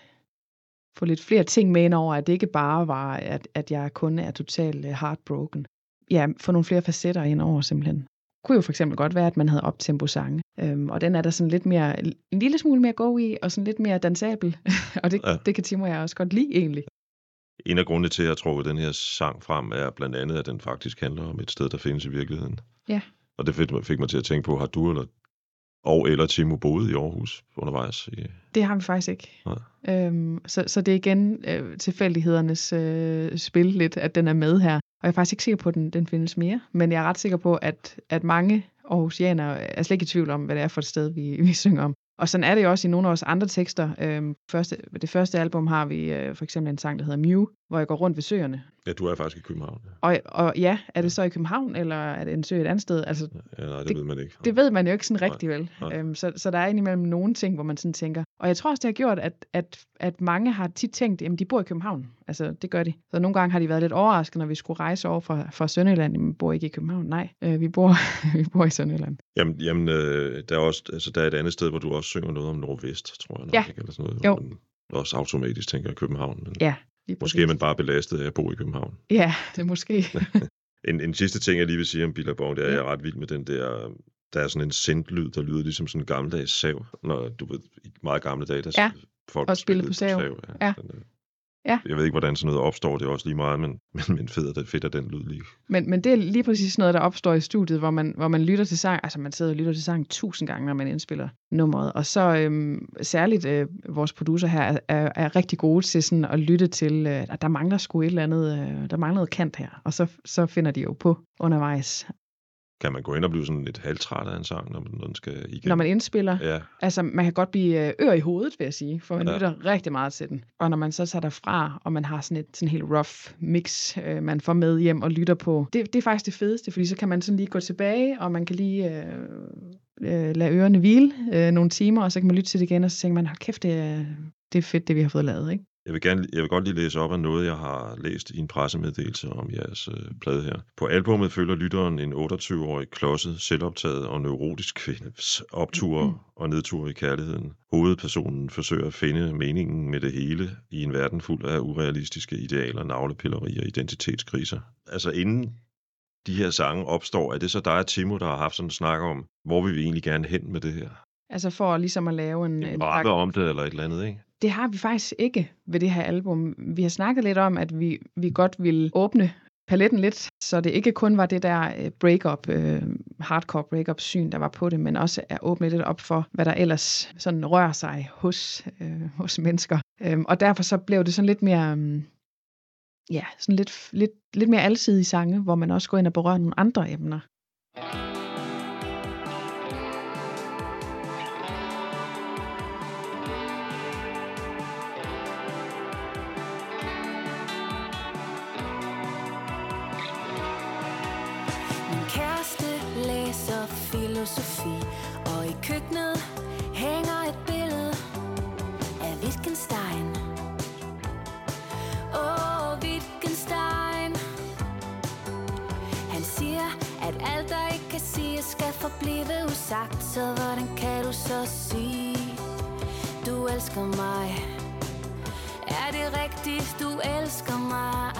få lidt flere ting med ind over, at det ikke bare var, at, at jeg kun er totalt øh, heartbroken. Ja, få nogle flere facetter ind over simpelthen. Det kunne jo for eksempel godt være, at man havde optempo sange, øhm, og den er der sådan lidt mere, en lille smule mere go i, og sådan lidt mere dansabel, og det, Ja. det kan Timo og jeg også godt lide egentlig. En af grundene til, at jeg trukket den her sang frem, er blandt andet, at den faktisk handler om et sted, der findes i virkeligheden. Ja. Og det fik mig, fik mig til at tænke på, har du eller, og eller Timo boet i Aarhus undervejs? I, Det har vi faktisk ikke. Nej. Øhm, så, så det er igen øh, tilfældighedernes øh, spil lidt, at den er med her. Og jeg er faktisk ikke sikker på, at den, den findes mere. Men jeg er ret sikker på, at, at mange Aarhusianere er slet ikke i tvivl om, hvad det er for et sted, vi, vi synger om. Og sådan er det jo også i nogle af vores andre tekster. Øhm, første, det første album har vi øh, for eksempel en sang, der hedder Mew, hvor jeg går rundt ved søerne. ja, du er faktisk i København. Ja. Og, og ja, er det så i København, eller er det en sø et andet sted? Altså, Ja, nej, det, Det- ved man ikke. det ved man jo ikke sådan Nej, rigtig vel. nej. Øhm, så, så der er indimellem nogle ting, hvor man sådan tænker. Og jeg tror også, det har gjort, at, at, at mange har tit tænkt, at de bor i København. Altså, det gør de. Så nogle gange har de været lidt overrasket, når vi skulle rejse over fra, fra Sønderjylland. Jamen, vi bor ikke i København. Nej, øh, vi, bor, vi bor i Sønderjylland. Jamen, jamen øh, der, er også, altså, der er et andet sted, hvor du også synger noget om Nordvest, tror jeg. Nok, Ja. ikke? Eller sådan noget, Jo. man også automatisk tænker København. Men Ja, måske er man bare belastet af at bo i København. Ja, det måske. En, en sidste ting, jeg lige vil sige om Billabong, det er, at jeg er ret vild med den der... Der er sådan en sendt-lyd, der lyder ligesom sådan en gammeldags sav. Når du ved, i meget gamle dage, der Ja, folk og spillede på sav. Ja. Den, øh, Ja. Jeg ved ikke, hvordan sådan noget opstår, det er også lige meget, men, men, men fedt, er, fedt er den lyd lige. Men, men det er lige præcis noget, der opstår i studiet, hvor man, hvor man lytter til sang. Altså, man sidder og lytter til sang tusind gange, når man indspiller nummeret. Og så øhm, særligt øh, vores producer her er, er, er rigtig gode til sådan at lytte til, øh, at der mangler sgu et eller andet, øh, der mangler noget kant her. Og så, så finder de jo på undervejs. Kan man gå ind og blive sådan lidt halvtræt af en sang, når, når den skal igen? Når man indspiller, Ja, altså man kan godt blive øh, ør i hovedet, vil jeg sige, for man Ja. lytter rigtig meget til den. Og når man så tager derfra, og man har sådan et sådan helt rough mix, øh, man får med hjem og lytter på, det, det er faktisk det fedeste, fordi så kan man sådan lige gå tilbage, og man kan lige øh, øh, lade ørerne hvile øh, nogle timer, og så kan man lytte til det igen, og så tænker man, kæft, det er, det er fedt, det vi har fået lavet, ikke? Jeg vil, gerne, jeg vil godt lige læse op af noget, jeg har læst i en pressemeddelelse om jeres øh, plade her. På albummet følger lytteren en 28-årig klodset, selvoptaget og neurotisk kvindes opture Mhm. og nedtur i kærligheden. Hovedpersonen forsøger at finde meningen med det hele i en verden fuld af urealistiske idealer, navlepillerier og identitetskriser. Altså inden de her sange opstår, er det så dig og Timo, der har haft sådan en snak om, hvor vil vi egentlig gerne hen med det her? Altså for ligesom at lave en... En om det eller et eller andet, ikke? Det har vi faktisk ikke ved det her album. Vi har snakket lidt om, at vi, vi godt vil åbne paletten lidt, så det ikke kun var det der øh, breakup, øh, hardcore breakup syn, der var på det, men også at åbne lidt op for, hvad der ellers sådan rører sig hos, øh, hos mennesker. Øhm, og derfor så blev det sådan lidt mere, um, ja, sådan lidt, lidt, lidt mere alsidige sange, hvor man også går ind og berører nogle andre emner. Filosofi, og i køkkenet hænger et billede af Wittgenstein. Åh, oh, Wittgenstein. Han siger, at alt der ikke kan siges, skal forblive usagt. Så hvordan kan du så sige, du elsker mig? Er det rigtigt, du elsker mig?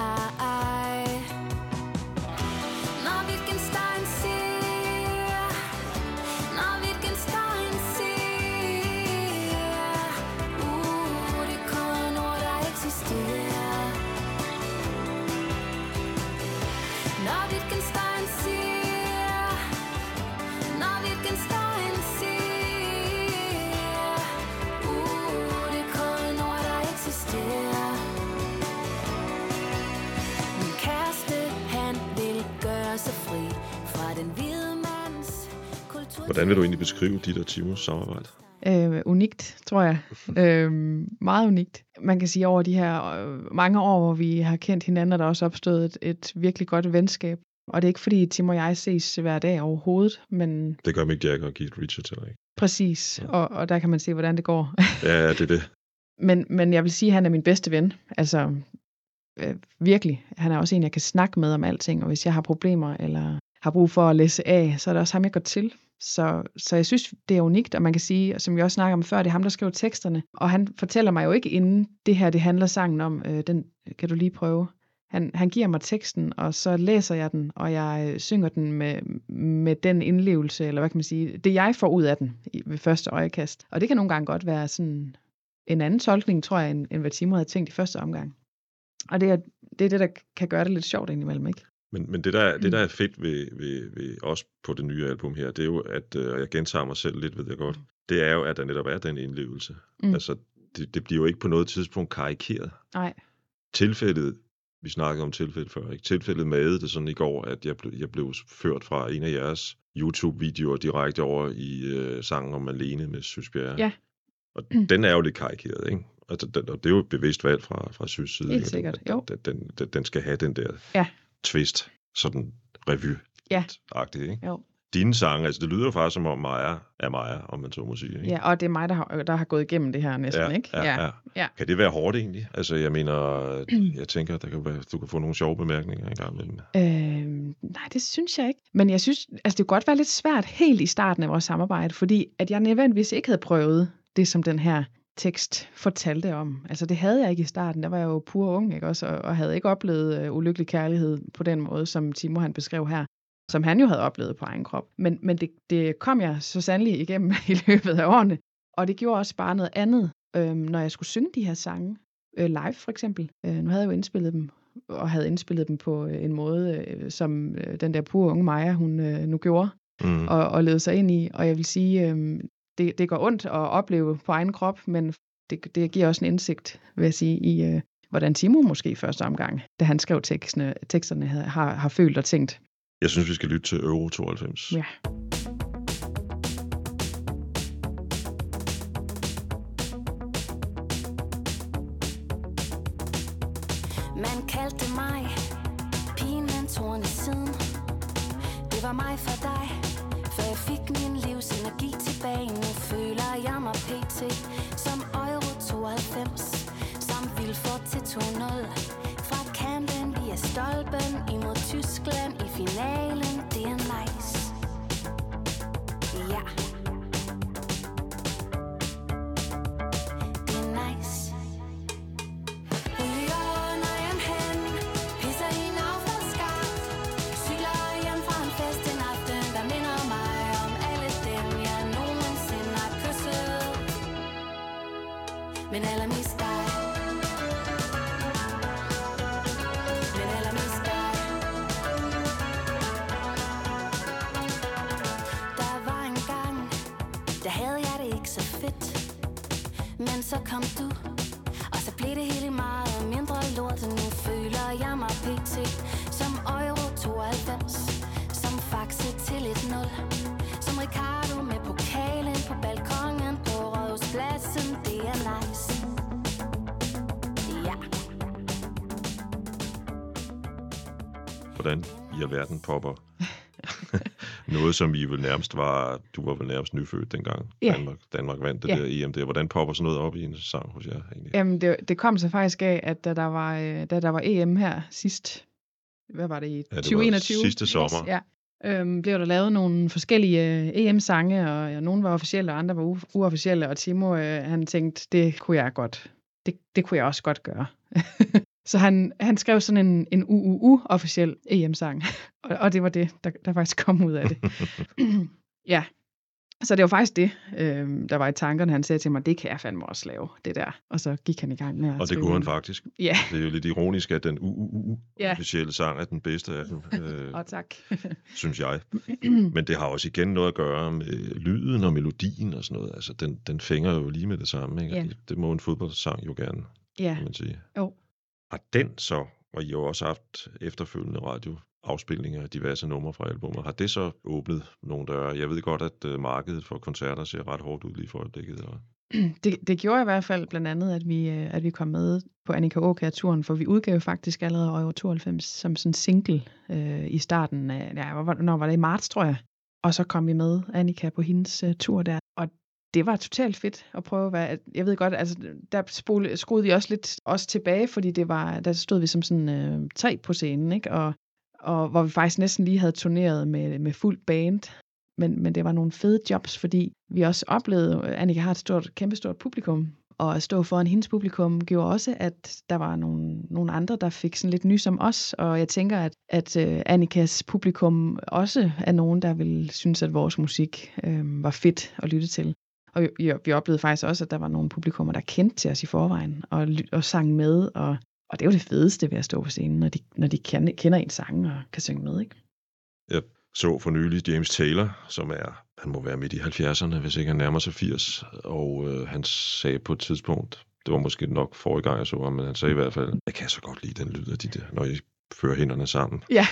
Gøre sig fri fra den hvide mands kultur. Hvordan vil du egentlig beskrive dit og Timos samarbejde? Øh, unikt, tror jeg. øh, meget unikt. Man kan sige, over de her øh, mange år, hvor vi har kendt hinanden, er der også opstået et, et virkelig godt venskab. Og det er ikke fordi Tim og jeg ses hver dag overhovedet, men Det gør Mick Jagger og Keith Richards heller ikke. præcis. Og, og der kan man se, hvordan det går. Ja, ja, det er det. men, men jeg vil sige, at han er min bedste ven. Altså, øh, virkelig. Han er også en, jeg kan snakke med om alting. Og hvis jeg har problemer, eller har brug for at læse af, så er det også ham, jeg går til. Så, så jeg synes, det er unikt, og man kan sige, som vi også snakker om før, det er ham, der skriver teksterne. Og han fortæller mig jo ikke, inden det her, det handler sangen om, øh, den kan du lige prøve. Han, han giver mig teksten, og så læser jeg den, og jeg øh, synger den med, med den indlevelse, eller hvad kan man sige, det jeg får ud af den i, ved første øjekast. Og det kan nogle gange godt være sådan en anden tolkning, tror jeg, end, end hvad Timo havde tænkt i første omgang. Og det er, det er det, der kan gøre det lidt sjovt indimellem, ikke? Men, men det, der, det, der er fedt ved, ved, ved os på det nye album her, det er jo, at, øh, og jeg gentager mig selv lidt, ved jeg godt, det er jo, at der netop er den indlevelse. Mm. Mm. Altså, det, det bliver jo ikke på noget tidspunkt karikeret. Nej. Tilfældet, vi snakkede om tilfældet før, ikke? Tilfældet med det sådan i går, at jeg, blev, jeg blev ført fra en af jeres YouTube-videoer direkte over i øh, sangen om Malene med Søsbjerg. Ja. Og den er jo lidt karikeret, ikke? Altså, den, og det er jo et bevidst valg fra, fra Sys side. Helt ikke? sikkert, Den- jo. Den, den, den, den skal have den der Ja. twist, sådan revy Ja. agtigt ikke? Jo. Dine sange, altså det lyder jo faktisk som om Maja er Maja, om man så må sige. Ikke? Ja, og det er mig, der har, der har gået igennem det her næsten, ja, ikke? Ja, ja. Ja. Kan det være hårdt egentlig? Altså jeg mener, jeg tænker, der kan være, du kan få nogle sjove bemærkninger en gang imellem. Øh, nej, det synes jeg ikke. Men jeg synes, altså det kunne godt være lidt svært helt i starten af vores samarbejde, fordi at jeg nødvendigvis ikke havde prøvet det, som den her tekst fortalte om. Altså det havde jeg ikke i starten. Der var jeg jo pur ung, ikke også? Og, og havde ikke oplevet øh, ulykkelig kærlighed på den måde, som Timo han beskrev her som han jo havde oplevet på egen krop. Men, men det, det kom jeg så sandelig igennem i løbet af årene. Og det gjorde også bare noget andet, øh, når jeg skulle synge de her sange. Øh, live for eksempel. Øh, nu havde jeg jo indspillet dem og havde indspillet dem på øh, en måde, øh, som øh, den der pure unge Maja, hun øh, nu gjorde, Mm. og, og levede sig ind i. Og jeg vil sige, øh, det, det går ondt at opleve på egen krop, men det, det giver også en indsigt, vil jeg sige, i øh, hvordan Timo måske i første omgang, da han skrev teksterne, teksterne havde, har, har følt og tænkt. Jeg synes, vi skal lytte til Euro 92. Ja. Man kaldte mig pigen torn i siden Det var mig for dig fik min livs energi tilbage. Nu føler jeg mig pt Som Euro 92 Som Vilfort til 2-0 Fra kanten via stolpen Imod Tyskland i finalen. Men så kom du og så blev det hele meget mindre lort. Nu føler jeg mig pt Som Euro 92 Som Faxe til et 0 Som Ricardo med pokalen På balkongen på Rådhuspladsen. Det er nice. Ja. Hvordan i alverden popper noget, som I vel nærmest var, du var vel nærmest nyfødt dengang Ja. Danmark, Danmark vandt det Ja. der EM der. Hvordan popper sådan noget op i en sang hos jer egentlig? Jamen, det, det kom så faktisk af, at da der var, øh, da der var EM her sidst, hvad var det i Ja, det var 2021? sidste sommer. Ja. Øhm, blev der lavet nogle forskellige øh, EM-sange, og ja, nogle var officielle, og andre var u- uofficielle, og Timo, øh, han tænkte, det kunne jeg godt, det, det kunne jeg også godt gøre. så han, han skrev sådan en, en UUU-officiel EM-sang, og, og det var det, der, der faktisk kom ud af det. ja, så det var faktisk det, øh, der var i tankerne. Han sagde til mig, det kan jeg fandme også lave, det der. Og så gik han i gang med at Og det skrive kunne han faktisk. Ja, Det er jo lidt ironisk, at den UUU-officielle Ja. sang er den bedste af dem, øh, og tak. synes jeg. Men det har også igen noget at gøre med lyden og melodien og sådan noget. Altså, den, den fænger jo lige med det samme. Ikke? Ja. Det, det må en fodboldsang jo gerne, ja, kan man sige. jo. Har den så, og I har jo også haft efterfølgende radioafspilninger af diverse numre fra albumet, har det så åbnet nogle døre? Jeg ved godt, at øh, markedet for koncerter ser ret hårdt ud lige for øjeblikket. Og... Det, det gjorde i hvert fald blandt andet, at vi, øh, at vi kom med på Annika Åkær-turen, for vi udgav faktisk allerede Euro 92 som sådan single øh, i starten af, ja, når var- hvornår var det i marts, tror jeg. Og så kom vi med Annika på hendes uh, tur der, det var totalt fedt at prøve at være, jeg ved godt, altså der spole, skruede vi også lidt også tilbage, fordi det var, der stod vi som sådan øh, tre på scenen, ikke? Og, og hvor vi faktisk næsten lige havde turneret med, med fuld band, men, men det var nogle fede jobs, fordi vi også oplevede, at Annika har et stort, kæmpestort publikum, og at stå foran hendes publikum gjorde også, at der var nogle, nogle andre, der fik sådan lidt nys om os, og jeg tænker, at, at øh, Annikas publikum også er nogen, der vil synes, at vores musik øh, var fedt at lytte til. Og vi, vi oplevede faktisk også, at der var nogle publikummer, der kendte til os i forvejen, og, og sang med, og, Og det er jo det fedeste ved at stå på scenen, når de, når de kender, kender en sang og kan synge med, ikke? Jeg så for nylig James Taylor, som er, han må være midt i 70'erne, hvis ikke han nærmer sig 80, og øh, han sagde på et tidspunkt, det var måske nok forrige gang, jeg så ham, men han sagde i hvert fald, jeg kan så godt lide den lyd af de der, når I fører hænderne sammen. Ja,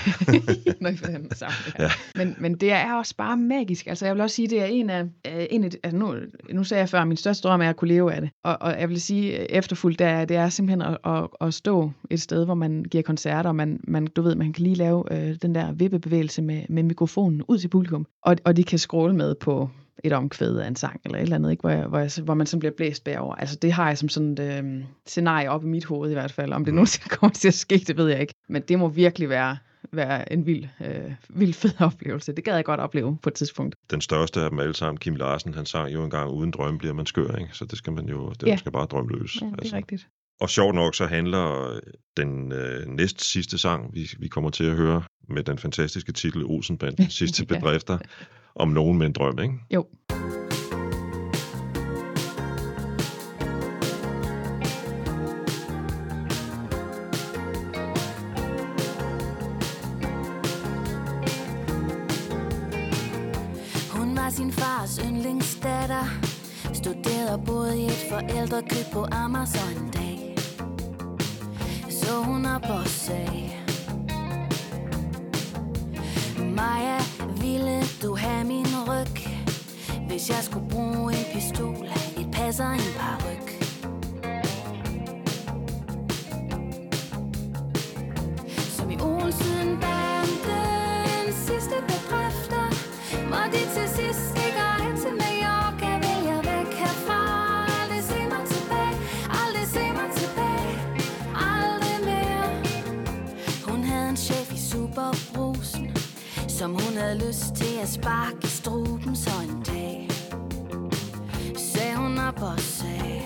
når I får hænderne sammen. Ja. Ja. Men, men det er også bare magisk. Altså jeg vil også sige, det er en af, øh, en af altså nu, nu sagde jeg før, at min største drøm er at kunne leve af det. Og, og jeg vil sige, efterfuldt, det er, det er simpelthen at, at, at stå et sted, hvor man giver koncerter, og man, man, du ved, man kan lige lave øh, den der vippebevægelse med, med mikrofonen ud til publikum, og, og de kan scrolle med på et omkvæd af en sang, eller et eller andet, ikke? Hvor, jeg, hvor, jeg, hvor man så bliver blæst bagover. Altså det har jeg som sådan et øh, scenarie op i mit hoved i hvert fald. Om det nogensinde kommer til at ske, det ved jeg ikke. Men det må virkelig være, være en vild, øh, vild fed oplevelse. Det gad jeg godt opleve på et tidspunkt. Den største af dem alle sammen, Kim Larsen, han sang jo engang, uden drømme bliver man skør, ikke? Så det skal man jo, det Ja. man skal bare drømme løs. Ja, det er rigtigt. Og sjovt nok, så handler øh, den øh, næst sidste sang, vi, vi kommer til at høre, med den fantastiske titel Olsenbanden, sidste Ja. bedrifter, om nogen med en drøm, ikke? Jo. Hun var sin fars yndlingsdatter Studerede både i et forældrekøb på Amazon en dag Så hun op og sagde Maja, ville du have min ryg? Hvis jeg skulle bruge en pistol Et pas og en par ryg? Lyst spark i struben Så en dag Sagde hun op og sagde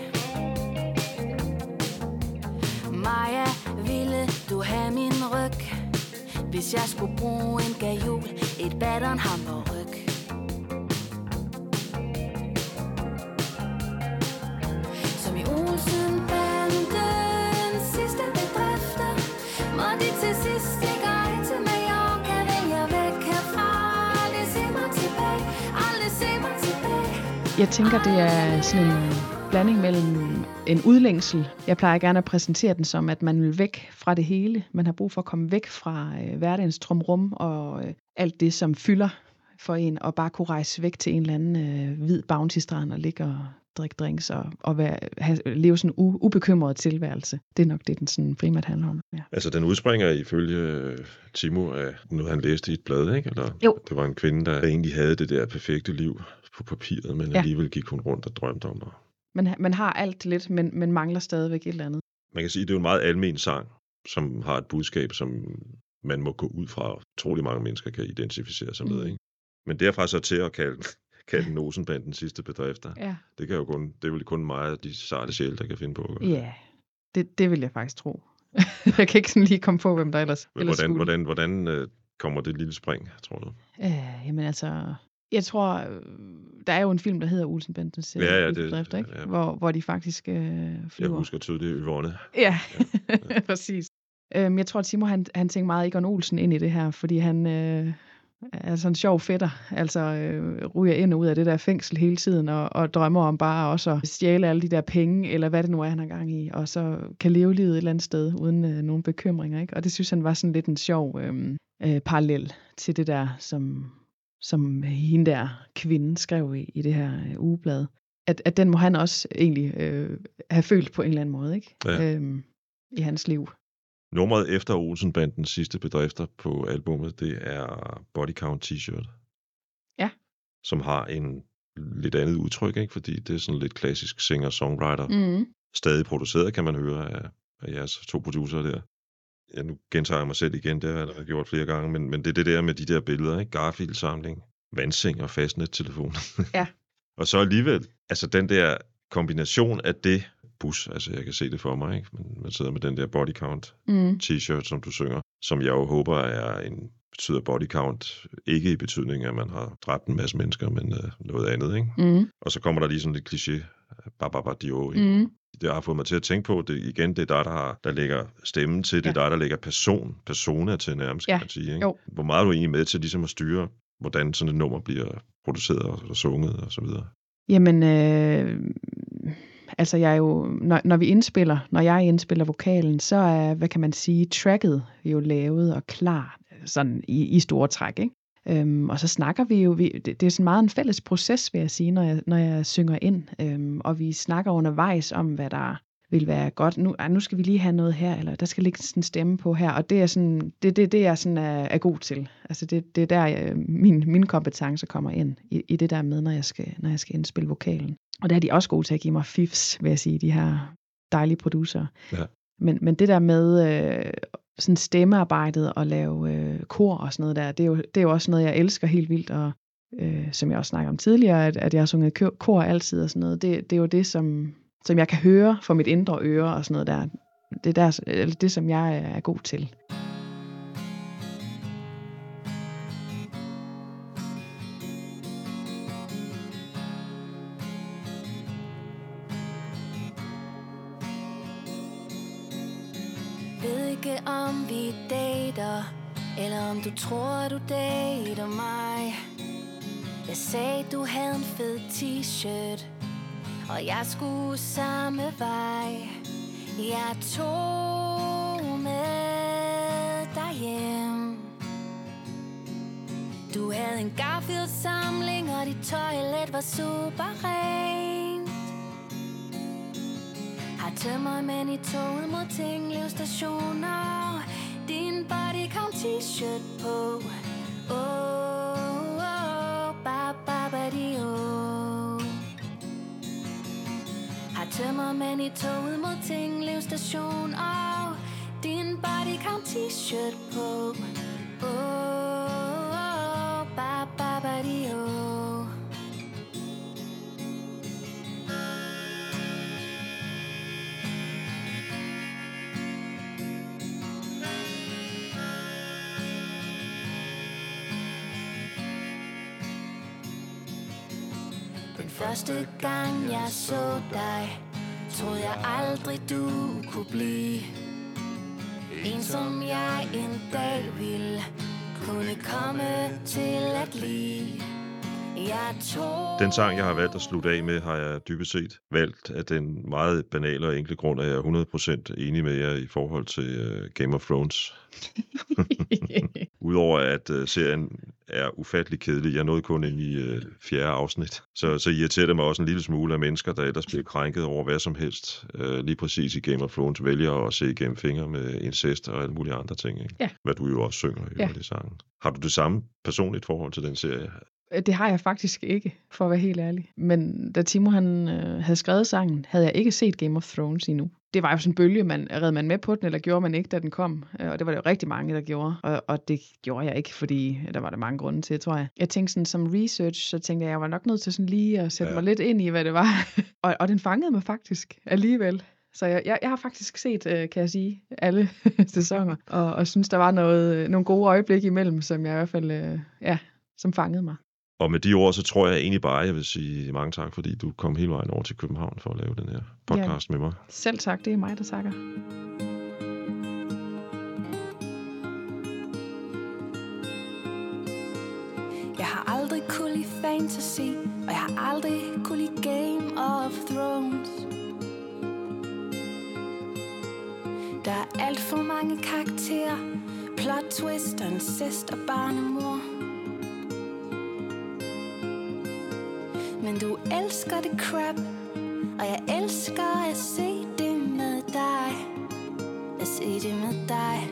Maja, ville du have min ryg? Hvis jeg skulle bruge en gajol, et batteren Jeg tænker, det er sådan en blanding mellem en udlængsel. Jeg plejer gerne at præsentere den som, at man vil væk fra det hele. Man har brug for at komme væk fra øh, hverdagens trumrum og øh, alt det, som fylder for en, og bare kunne rejse væk til en eller anden øh, hvid bounty-strand og ligge og drikke drinks og, og være, have, leve sådan en u, ubekymret tilværelse. Det er nok det, den sådan primært handler om. Ja. Altså, den udspringer ifølge øh, Timo af noget, han læste i et blad, ikke? Eller, Jo. Det var en kvinde, der egentlig havde det der perfekte liv på papiret, men Ja. alligevel gik hun rundt og drømte om det. Man, man har alt lidt, men, men mangler stadigvæk et eller andet. Man kan sige, at det er jo en meget almen sang, som har et budskab, som man må gå ud fra, og trolig mange mennesker kan identificere sig med. Mm. Ikke? Men derfra så til at kalde, kalde den Olsenbanden sidste bedrifter, Ja. det, kan jo kun, det er vel kun mig og de sarte sjæle, der kan finde på. Ja, det, det vil jeg faktisk tro. jeg kan ikke sådan lige komme på, hvem der ellers, Men ellers hvordan, skulle. hvordan, hvordan øh, kommer det lille spring, tror du? Øh, jamen altså, jeg tror, øh, der er jo en film, der hedder Olsenbandens øh, Ja, ja, ja, det- bedrifter, ikke? ja. Hvor, hvor de faktisk øh, Jeg flyver. husker tydeligt Yvonne. Ja, præcis. Øhm, jeg tror, at Timo han, han tænker meget Egon Olsen ind i det her, fordi han øh, er sådan en sjov fætter, altså øh, ryger ind og ud af det der fængsel hele tiden, og, og drømmer om bare også at stjæle alle de der penge, eller hvad det nu er, han har gang i, og så kan leve livet et eller andet sted, uden øh, nogen bekymringer. Ikke? Og det synes han var sådan lidt en sjov øh, øh, parallel til det der, som, som hende der kvinde skrev i, i det her øh, ugeblad. At, at den må han også egentlig øh, have følt på en eller anden måde, ikke? Ja. Øhm, i hans liv. Nummeret efter Olsenbandens sidste bedrifter på albummet, det er Body Count T-shirt. Ja. Som har en lidt andet udtryk, ikke? fordi det er sådan lidt klassisk singer-songwriter. Mm. Stadig produceret, kan man høre af, af jeres to producer der. Ja, nu gentager jeg mig selv igen, det har jeg allerede gjort flere gange, men, men det er det der med de der billeder, ikke? Garfield-samling, vandseng og fastnet-telefon. Ja. og så alligevel, altså den der kombination af det, bus, altså jeg kan se det for mig, ikke? Man, man sidder med den der body count Mm. t-shirt, som du synger, som jeg jo håber er en betyder body count ikke i betydning, at man har dræbt en masse mennesker, men øh, noget andet, ikke? Mm. Og så kommer der lige sådan lidt kliché, bababadio? Mm. Det har fået mig til at tænke på, det igen, det er dig, der, har, der lægger stemmen til, det er Ja. dig, der lægger person, persona til nærmest, kan Ja, man sige. Ikke? jo. Hvor meget er du egentlig med til ligesom at styre, hvordan sådan et nummer bliver produceret og, og sunget og så videre? Jamen, øh, altså jeg er jo, når, når vi indspiller, når jeg indspiller vokalen, så er, hvad kan man sige, tracket jo lavet og klar, sådan i, i store træk, ikke? Øhm, og så snakker vi jo, vi, det, det er sådan meget en fælles proces, vil jeg sige, når jeg, når jeg synger ind. Øhm, og vi snakker undervejs om, hvad der vil være godt. Nu, ej, nu skal vi lige have noget her, eller der skal ligge sådan en stemme på her. Og det er sådan, det, det, det jeg sådan er, er god til. Altså det, det er der, jeg, min, mine kompetencer kommer ind, i, i det der med, når jeg, skal, når jeg skal indspille vokalen. Og der er de også gode til at give mig fifs, vil jeg sige, de her dejlige producer. Ja. Men, men det der med øh, sådan stemmearbejdet og lave øh, kor og sådan noget der, det er, jo, det er jo også noget, jeg elsker helt vildt, og øh, som jeg også snakkede om tidligere, at, at jeg har sunget kor- kor altid og sådan noget, det, det er jo det, som, som jeg kan høre for mit indre øre og sådan noget der. Det er der, eller det, som jeg er god til. Ved ikke om vi dater Eller om du tror du dater mig Jeg sagde du havde en fed t-shirt og jeg skulle samme vej. Jeg tog med dig hjem. Du havde en Garfield-samling Og dit toilet var super rent har tømmermænd i toget mod Tinglev stationer Din bodycount t-shirt på. Oh, Har tømmermænd i toget mod Tinglev station Og din bodycount t-shirt på Oh, oh, ba, ba, ba, di, oh. Den første gang jeg så dig Troede jeg aldrig du kunne blive En som jeg en dag ville Kunne komme til at lide. Den sang, jeg har valgt at slutte af med, har jeg dybest set valgt af den meget banale og enkle grund, at jeg er 100% enig med jer i forhold til uh, Game of Thrones. Udover at uh, serien er ufattelig kedelig. Jeg nåede kun ind i uh, fjerde afsnit. Så, så irriterer det mig også en lille smule af mennesker, der ellers bliver krænket over hvad som helst. Uh, lige præcis i Game of Thrones vælger at se igennem fingre med incest og alle mulige andre ting. Ikke? Ja. Hvad du jo også synger i Ja. ja. sangen. Har du det samme personligt forhold til den serie? Det har jeg faktisk ikke, for at være helt ærlig. Men da Timo han, øh, havde skrevet sangen, havde jeg ikke set Game of Thrones endnu. Det var jo sådan en bølge, man, red man med på den, eller gjorde man ikke, da den kom? Øh, Og det var der jo rigtig mange, der gjorde. Og, og det gjorde jeg ikke, fordi der var der mange grunde til, tror jeg. Jeg tænkte sådan, som research, så tænkte jeg, jeg var nok nødt til sådan lige at sætte ja. Ja. mig lidt ind i, hvad det var. og, og den fangede mig faktisk alligevel. Så jeg, jeg, jeg har faktisk set, øh, kan jeg sige, alle sæsoner, og, og synes, der var noget, øh, nogle gode øjeblikke imellem, som jeg i hvert fald, øh, ja, som fangede mig. Og med de ord, så tror jeg egentlig bare, jeg vil sige mange tak, fordi du kom hele vejen over til København for at lave den her podcast med mig. Selv tak, det er mig, der takker. Jeg har aldrig kunne lide fantasy Og jeg har aldrig kunne lide Game of Thrones Der er alt for mange karakterer Plot twist og incest og barnemor Men du elsker det crap Og jeg elsker at se det med dig. At se det med dig.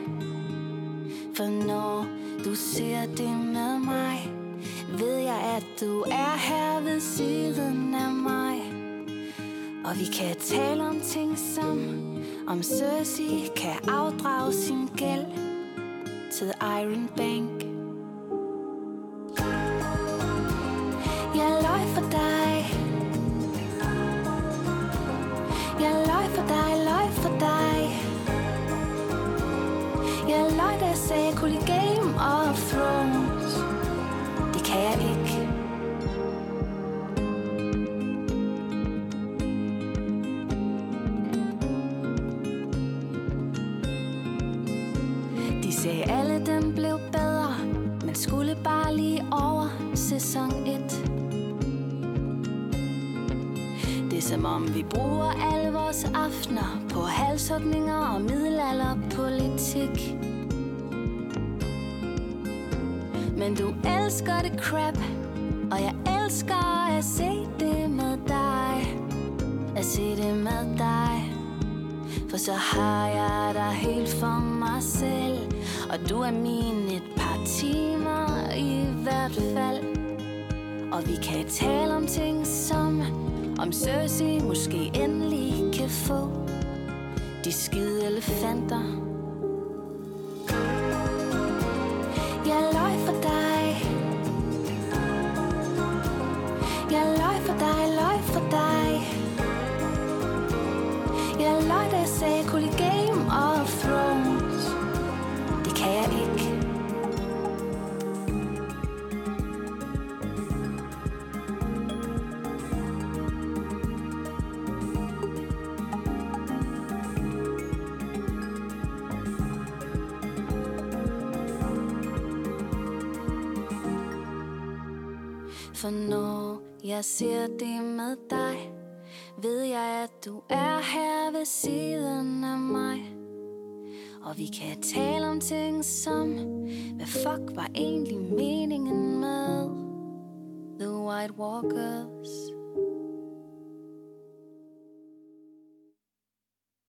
For når du ser det med mig Ved jeg, at du er her ved siden af mig. Og vi kan tale om ting som Om Cersei kan afdrage sin gæld Til Iron Bank. Løg da jeg sagde, jeg kunne lide Game of Thrones. Det kan jeg ikke. De sagde alle dem blev bedre Men skulle bare lige over sæson 1 Det er som om vi bruger alle vores aftener På halshugninger og middelalderpolitik. Men du elsker det crap Og jeg elsker at se det med dig. At se det med dig. For så har jeg dig helt for mig selv. Og du er min et par timer i hvert fald. Og vi kan tale om ting som Om Cersei måske endelig kan få De skide elefanter. Jeg ser det med dig. Ved jeg, at du er her ved siden af mig. Og vi kan tale om ting som Hvad fuck var egentlig meningen med The White Walkers?